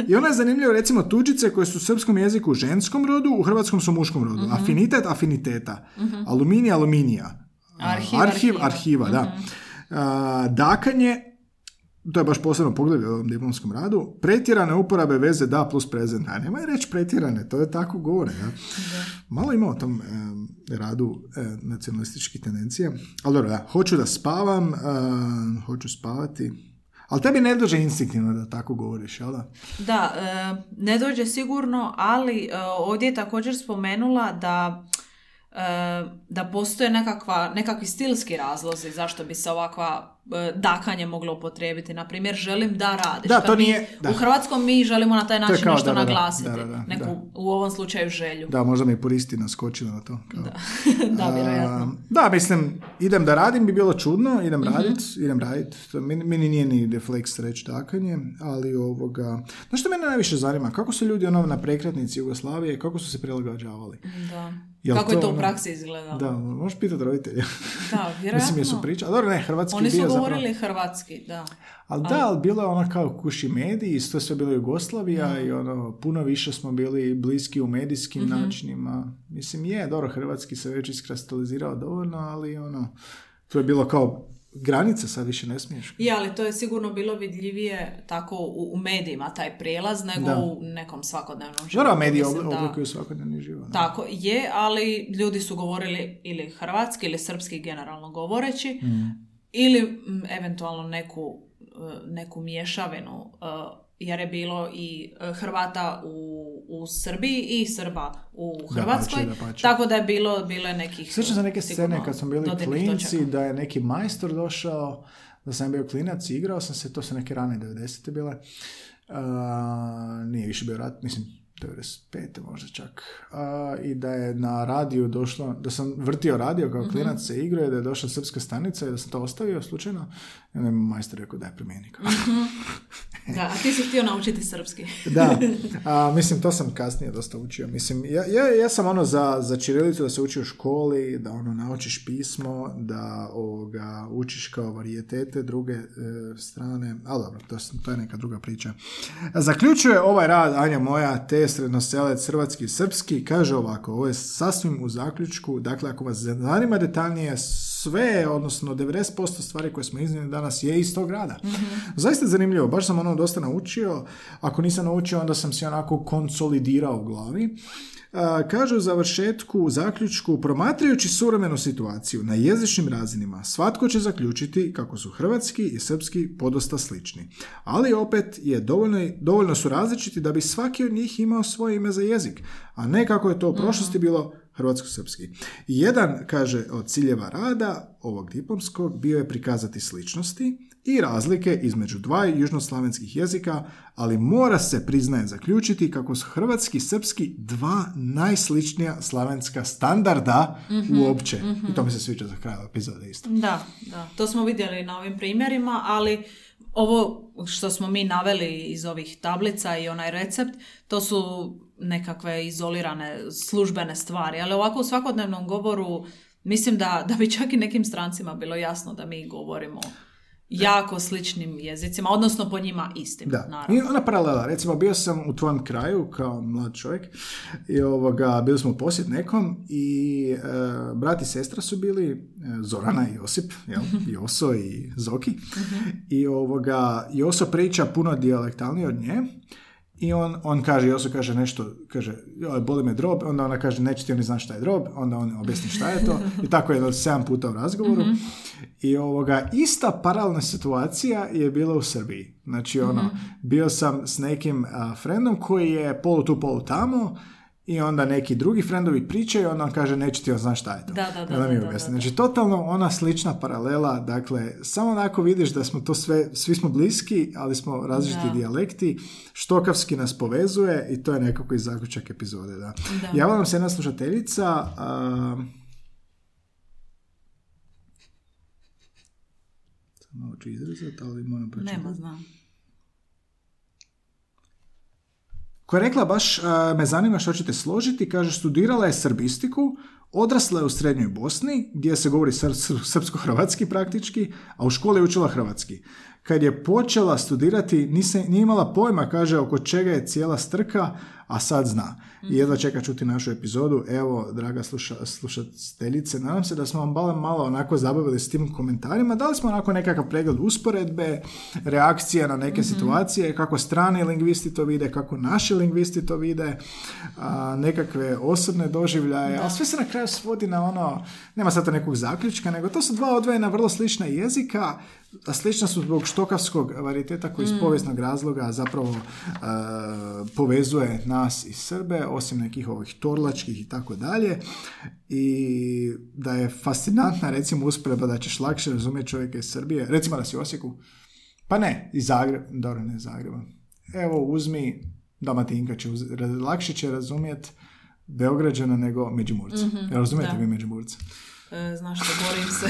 I ono je zanimljivo, recimo, tuđice koje su u srpskom jeziku u ženskom rodu, u hrvatskom su u muškom rodu. Afinitet, afiniteta. Aluminij, aluminija. Arhiv, Arhiv, arhiva. arhiva, da. A, dakanje, to je baš posebno poglavlje u ovom diplomskom radu, pretjerane uporabe veze da plus prezent. A nemoj reći pretjerane, to je tako govore. Ja? Malo ima o tom em, radu e, nacionalističkih tendencija. Ali dobro, da, hoću da spavam, em, hoću spavati. Ali tebi ne dođe instinktivno da tako govoriš, jel da? Da, e, ne dođe sigurno, ali e, ovdje je također spomenula da e, da postoje nekakva, nekakvi stilski razlozi zašto bi se ovakva e, dakanje moglo upotrijebiti. Na primjer, želim da radiš. Da, Kad to mi- nije- da. U Hrvatskom mi želimo na taj način kao nešto da, da, naglasiti. da, da, da, Neku, da. u ovom slučaju želju. Da, možda mi puristi naskočili na to. Kao. da, <laughs> vjerojatno. A, da, mislim, idem da radim bi bilo čudno, idem Mhm. radit, idem radit. To Meni, meni nije ni refleks reći takanje, ali ovoga... Znaš što mene najviše zanima? Kako su ljudi ono na prekretnici Jugoslavije, kako su se prilagođavali? Da. Jel Kako je to to u ono- praksi izgledalo? Da, možeš pitati roditelja. Da, <laughs> vjerojatno. Mislim, jesu pričali. Dobro, ne, hrvatski Oni su bio govorili zapravo... hrvatski, da. Ali da, ali bilo je ono kao kuši mediji, to je sve bilo Jugoslavija i ono, puno više smo bili bliski u medijskim Mhm. načinima. Mislim, je, dobro, hrvatski se već iskristalizirao dovoljno, ali ono, to je bilo kao granice, sad više ne smiješ. Je, ali to je sigurno bilo vidljivije tako u, u medijima, taj prijelaz, nego Da. u nekom svakodnevnom životu. Dobro, mediji da- oblikuju svakodnevni život. Tako je, ali ljudi su govorili ili hrvatski ili srpski generalno govoreći, Mm. ili mm, eventualno neku, e, neku mješavinu, e, jer je bilo i e, Hrvata u, u Srbiji i Srba u Hrvatskoj, dapače. tako da je bilo, bilo je nekih... Sjećam se neke scene kad smo bili klinci, točaka. da je neki majstor došao, da sam bio klinac i igrao sam se, to su neke rane 90. bile. A, nije više bio rat, mislim, 95. možda čak. A, I da je na radiju došlo, da sam vrtio radio kao klinac se igrao i da je došla srpska stanica i da sam to ostavio slučajno. I onda je mi majstor rekao daj promijeni. kao. <laughs> Da, a ti si htio naučiti srpski. Da, <laughs> a, mislim, to sam kasnije dosta učio. Mislim, ja, ja, ja sam ono za, za čirilicu da se uči u školi, da ono naučiš pismo, da ovoga, učiš kao varijetete druge e, strane, ali dobro, to, to je neka druga priča. Zaključuje ovaj rad Anja moja, te srednoselec hrvatski i srpski, kaže ovako, ovo je sasvim u zaključku, dakle, ako vas zanima detaljnije, sve, odnosno 90% stvari koje smo iznijeli danas je iz tog rada. Zaista je zanimljivo, baš sam ono dosta naučio, ako nisam naučio onda sam si onako konsolidirao u glavi. A, Kažu u završetku, u zaključku, promatrajući suvremenu situaciju na jezičnim razinima, svatko će zaključiti kako su hrvatski i srpski podosta slični. Ali opet je dovoljno, dovoljno su različiti da bi svaki od njih imao svoje ime za jezik, a ne kako je to u prošlosti bilo hrvatsko-srpski. Jedan, kaže, od ciljeva rada ovog diplomskog bio je prikazati sličnosti i razlike između dva južnoslavenskih jezika, ali mora se priznaje zaključiti kako su hrvatski i srpski dva najsličnija slavenska standarda uopće. I to mi se sviđa za kraj epizode isto. Da, da. To smo vidjeli na ovim primjerima, ali ovo što smo mi naveli iz ovih tablica i onaj recept, to su nekakve izolirane službene stvari, ali ovako u svakodnevnom govoru mislim da, da bi čak i nekim strancima bilo jasno da mi govorimo jako sličnim jezicima, odnosno po njima istim, Da, naravno. i ona paralela, recimo bio sam u tvojem kraju kao mlad čovjek i ovoga, bili smo u posjet nekom i e, brat i sestra su bili, e, Zorana i Josip, jel? Joso i Zoki i ovoga, Joso priča puno dijalektalnije od nje i on, on kaže, Joso kaže nešto, kaže, joj, boli me drob, onda ona kaže, neće ti oni znati šta je drob, onda on objasni šta je to i tako je sedam puta u razgovoru. I ovoga, ista paralelna situacija je bila u Srbiji. Znači, ono, bio sam s nekim a, frendom koji je polu tu, polu tamo i onda neki drugi frendovi pričaju, onda on kaže, neće ti znati šta je to. Da, da, da, onda mi da, da, da. Znači, totalno ona slična paralela, dakle, samo onako vidiš da smo to sve, svi smo bliski, ali smo različiti Da. dijalekti, štokavski nas povezuje i to je nekako i zaključak epizode, da. Da. Javila nam se jedna slušateljica, sad malo ću izrezati, ali moram pročitati. Nema, znam. Koja je rekla baš a, me zanima što ćete složiti, kaže studirala je srbistiku, odrasla je u srednjoj Bosni gdje se govori sr- sr- srpsko-hrvatski praktički, a u školi je učila hrvatski. Kad je počela studirati, nije imala pojma, kaže, oko čega je cijela strka, a sad zna. I jedva čeka čuti našu epizodu. Evo, draga sluša, slušateljice, nadam se da smo vam malo, malo onako zabavili s tim komentarima. Dali smo onako nekakav pregled usporedbe, reakcije na neke situacije, kako strani lingvisti to vide, kako naši lingvisti to vide, a, nekakve osobne doživljaje, ali sve se na kraju svodi na ono, nema sad nekog zaključka, nego to su dva odvojena vrlo slična jezika a slična su zbog štokavskog variteta koji iz Mm. povijesnog razloga zapravo e, povezuje nas i Srbe, osim nekih ovih torlačkih i tako dalje. I da je fascinantna recimo usporedba da ćeš lakše razumjeti čovjeka iz Srbije, recimo da si u Osijeku, pa ne, iz Zagreba, dobro ne Zagreba. Evo uzmi Dalmatinka, će uz, lakše će razumjeti Beograđana nego Međimurca. Mhm, Razumijete da. vi Međimurca? E, znaš što, borim se.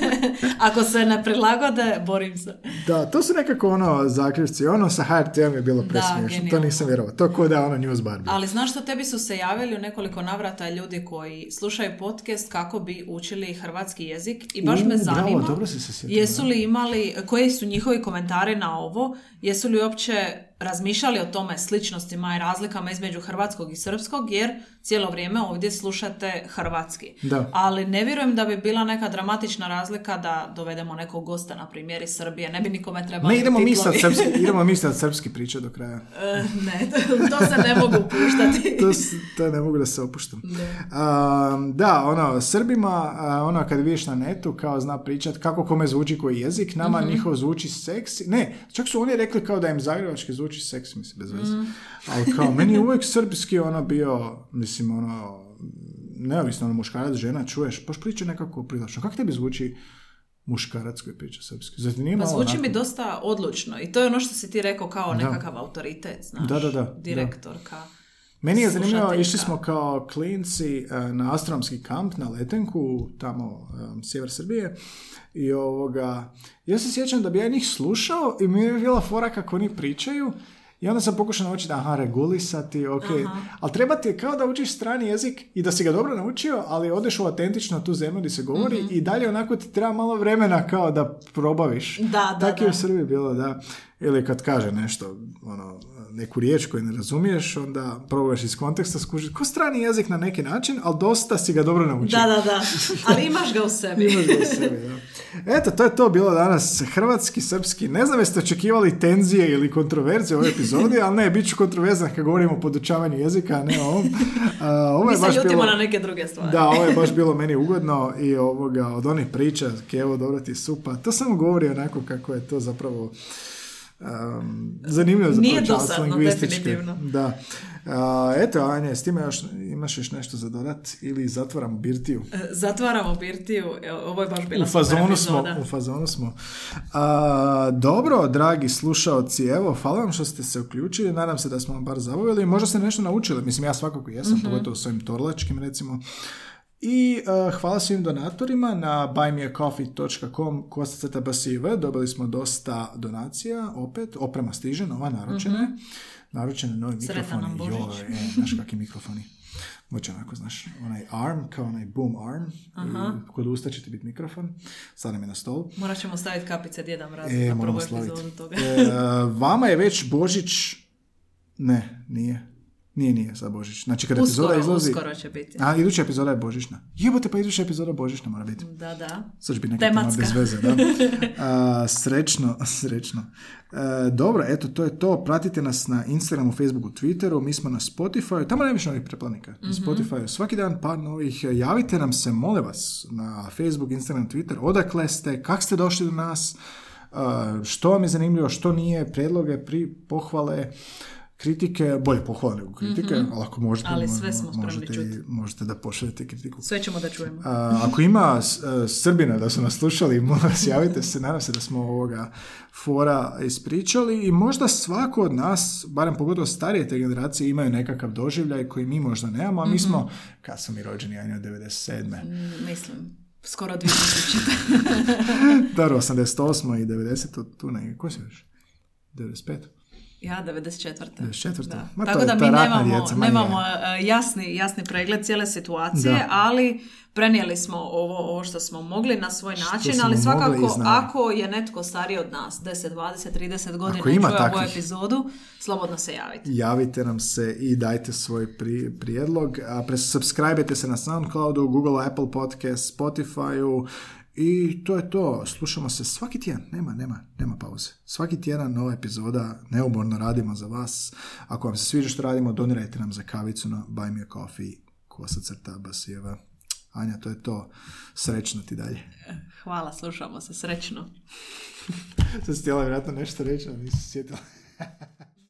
<laughs> Ako se ne prilagode, borim se. Da, to su nekako ono zaključci. Ono sa HRT-om je bilo presmiješno. to nisam vjerovao. To ko da je ono news bar. Ali znaš što, tebi su se javili u nekoliko navrata ljudi koji slušaju podcast kako bi učili hrvatski jezik i baš U, me bravo, zanima dobro si se sjetila, jesu li imali, koji su njihovi komentari na ovo, jesu li uopće razmišljali o tome sličnostima i razlikama između hrvatskog i srpskog, jer cijelo vrijeme ovdje slušate hrvatski. Da. Ali ne vjerujem da bi bila neka dramatična razlika da dovedemo nekog gosta, na primjer iz Srbije. Ne bi nikome trebali Ne, idemo mi sad srpski, <laughs> idemo mi sad srpski pričati do kraja. E, ne, <laughs> to se ne mogu puštati. <laughs> To, to ne mogu da se opuštam. Um, da, ono, Srbima, ono, kad vidiš na netu, kao zna pričat kako kome zvuči koji jezik, nama Mhm. njihov zvuči seksi. Ne, čak su oni rekli kao da im zagrebački zvuči seksi, mislim, bez veze. Mhm. Ali kao, <laughs> meni je uvijek srpski ono bio, mislim, ono, neovisno ono muškarac, žena, čuješ, baš priča nekako privlačno. Kako tebi zvuči muškarac koji priča srpski? Zar ti nije Pa malo zvuči mi onako- dosta odlučno i to je ono što si ti rekao kao nekakav autoritet, znaš. Da, da, da, da. Direktorka. Meni je zanimljivo, išli smo kao klinci e, na astronomski kamp na Letenku, tamo e, sjever Srbije. I ovoga, ja se sjećam da bi ja njih slušao i mi je bila fora kako oni pričaju. I onda sam pokušao naučiti, aha, regulisati, ok. Ali treba ti je kao da učiš strani jezik i da si ga dobro naučio, ali odeš u autentično tu zemlju gdje se govori Mhm. i dalje onako ti treba malo vremena kao da probaviš. Da, da, Tako je u. Srbiji bilo, da. Ili kad kaže nešto, ono, neku riječ koju ne razumiješ, onda probaš iz konteksta skužiti. Ko strani jezik na neki način, ali dosta si ga dobro naučio. Da, da, da. Ali <laughs> imaš ga u sebi. Imaš ga u sebi, da. Eto, to je to bilo danas. Hrvatski, srpski. Ne znam jeste očekivali tenzije ili kontroverze u ovoj epizodi, ali ne, bit ću kontroverzan kad govorimo o podučavanju jezika, a ne o ovom. A, ovo Mi je se baš ljutimo bilo... na neke druge stvari. Da, ovo je baš bilo meni ugodno i ovoga, od onih priča, Kevo, dobro ti supa, to samo govori onako kako je to zapravo um, zanimljivo za Nije lingvističke. definitivno. Da. A, eto, Anja, s time još, imaš još nešto za dodat ili zatvaramo birtiju? E, Zatvaramo birtiju. Ovo je baš bila U fazonu smo, u fazonu smo. A, dobro, dragi slušaoci, evo, hvala vam što ste se uključili, nadam se da smo vam bar zabavili, možda ste nešto naučili, mislim ja svakako jesam, Mhm. pogotovo s ovim torlačkim recimo. I uh, hvala svim donatorima na buymeacoffee.com kosaceta basiv. Dobili smo dosta donacija, opet, oprema stiže, nova naručene. Naručene novi Mhm. Sretan mikrofoni. nam Božić. Joj, e, znaš kakvi mikrofoni. Moće onako, znaš, onaj arm, kao onaj boom arm. I kod usta će ti biti mikrofon. Sada mi je na stolu. Morat ćemo staviti kapice djeda mraza E, na prvu epizodu toga. E, vama je već Božić... Ne, nije. Nije, nije za Božić. Znači, kad epizoda Uskoro, izlazi... uskoro će biti. A, iduća epizoda je Božićna. Jebote, pa iduća epizoda Božićna mora biti. Da, da. Sad će biti neka tema bez veze, da. <laughs> A, srećno, <laughs> srećno. E, dobro, eto, to je to. Pratite nas na Instagramu, Facebooku, Twitteru. Mi smo na Spotify. Tamo najviše novih preplanika. Na Spotify svaki dan par novih. Javite nam se, molim vas, na Facebook, Instagram, Twitter. Odakle ste, kak ste došli do nas, a, što vam je zanimljivo, što nije, predloge, pri, pohvale, kritike, bolje pohvale nego kritike, ali ako možete, Ali sve smo možete, čuti. možete da pošaljete kritiku. Sve ćemo da čujemo. A, ako ima s- e, Srbina da su nas slušali, <laughs> molim vas javite se, nadam se da smo ovoga fora ispričali i možda svako od nas, barem pogotovo starije te generacije, imaju nekakav doživljaj koji mi možda nemamo, a mi smo, kad su mi rođeni, ja 97. Mm, Mislim, skoro 2000. <laughs> Dobro, 88. i 90. tu negdje, ko si još? 95. Ja, 94. 94.. Da. Ma Tako da mi nemamo, djeca, ma nemamo e, jasni, jasni pregled cijele situacije, Da. ali prenijeli smo ovo, ovo što smo mogli na svoj način, ali svakako ako je netko stariji od nas, 10, 20, 30 godina Ako ima čuje ovu epizodu, slobodno se javite. javite nam se i dajte svoj pri, prijedlog. Presubscribe se na SoundCloudu, Google, Apple Podcast, Spotify-u i to je to. Slušamo se svaki tjedan. Nema, nema, nema pauze. Svaki tjedan nova epizoda. Neumorno radimo za vas. Ako vam se sviđa što radimo, donirajte nam za kavicu na Buy Me a Coffee, kosa crta Basijeva. Anja, to je to. Srećno ti dalje. Hvala, slušamo se, srećno. <laughs> Sad si htjela vjerojatno nešto reći, ali nisi se sjetila. <laughs>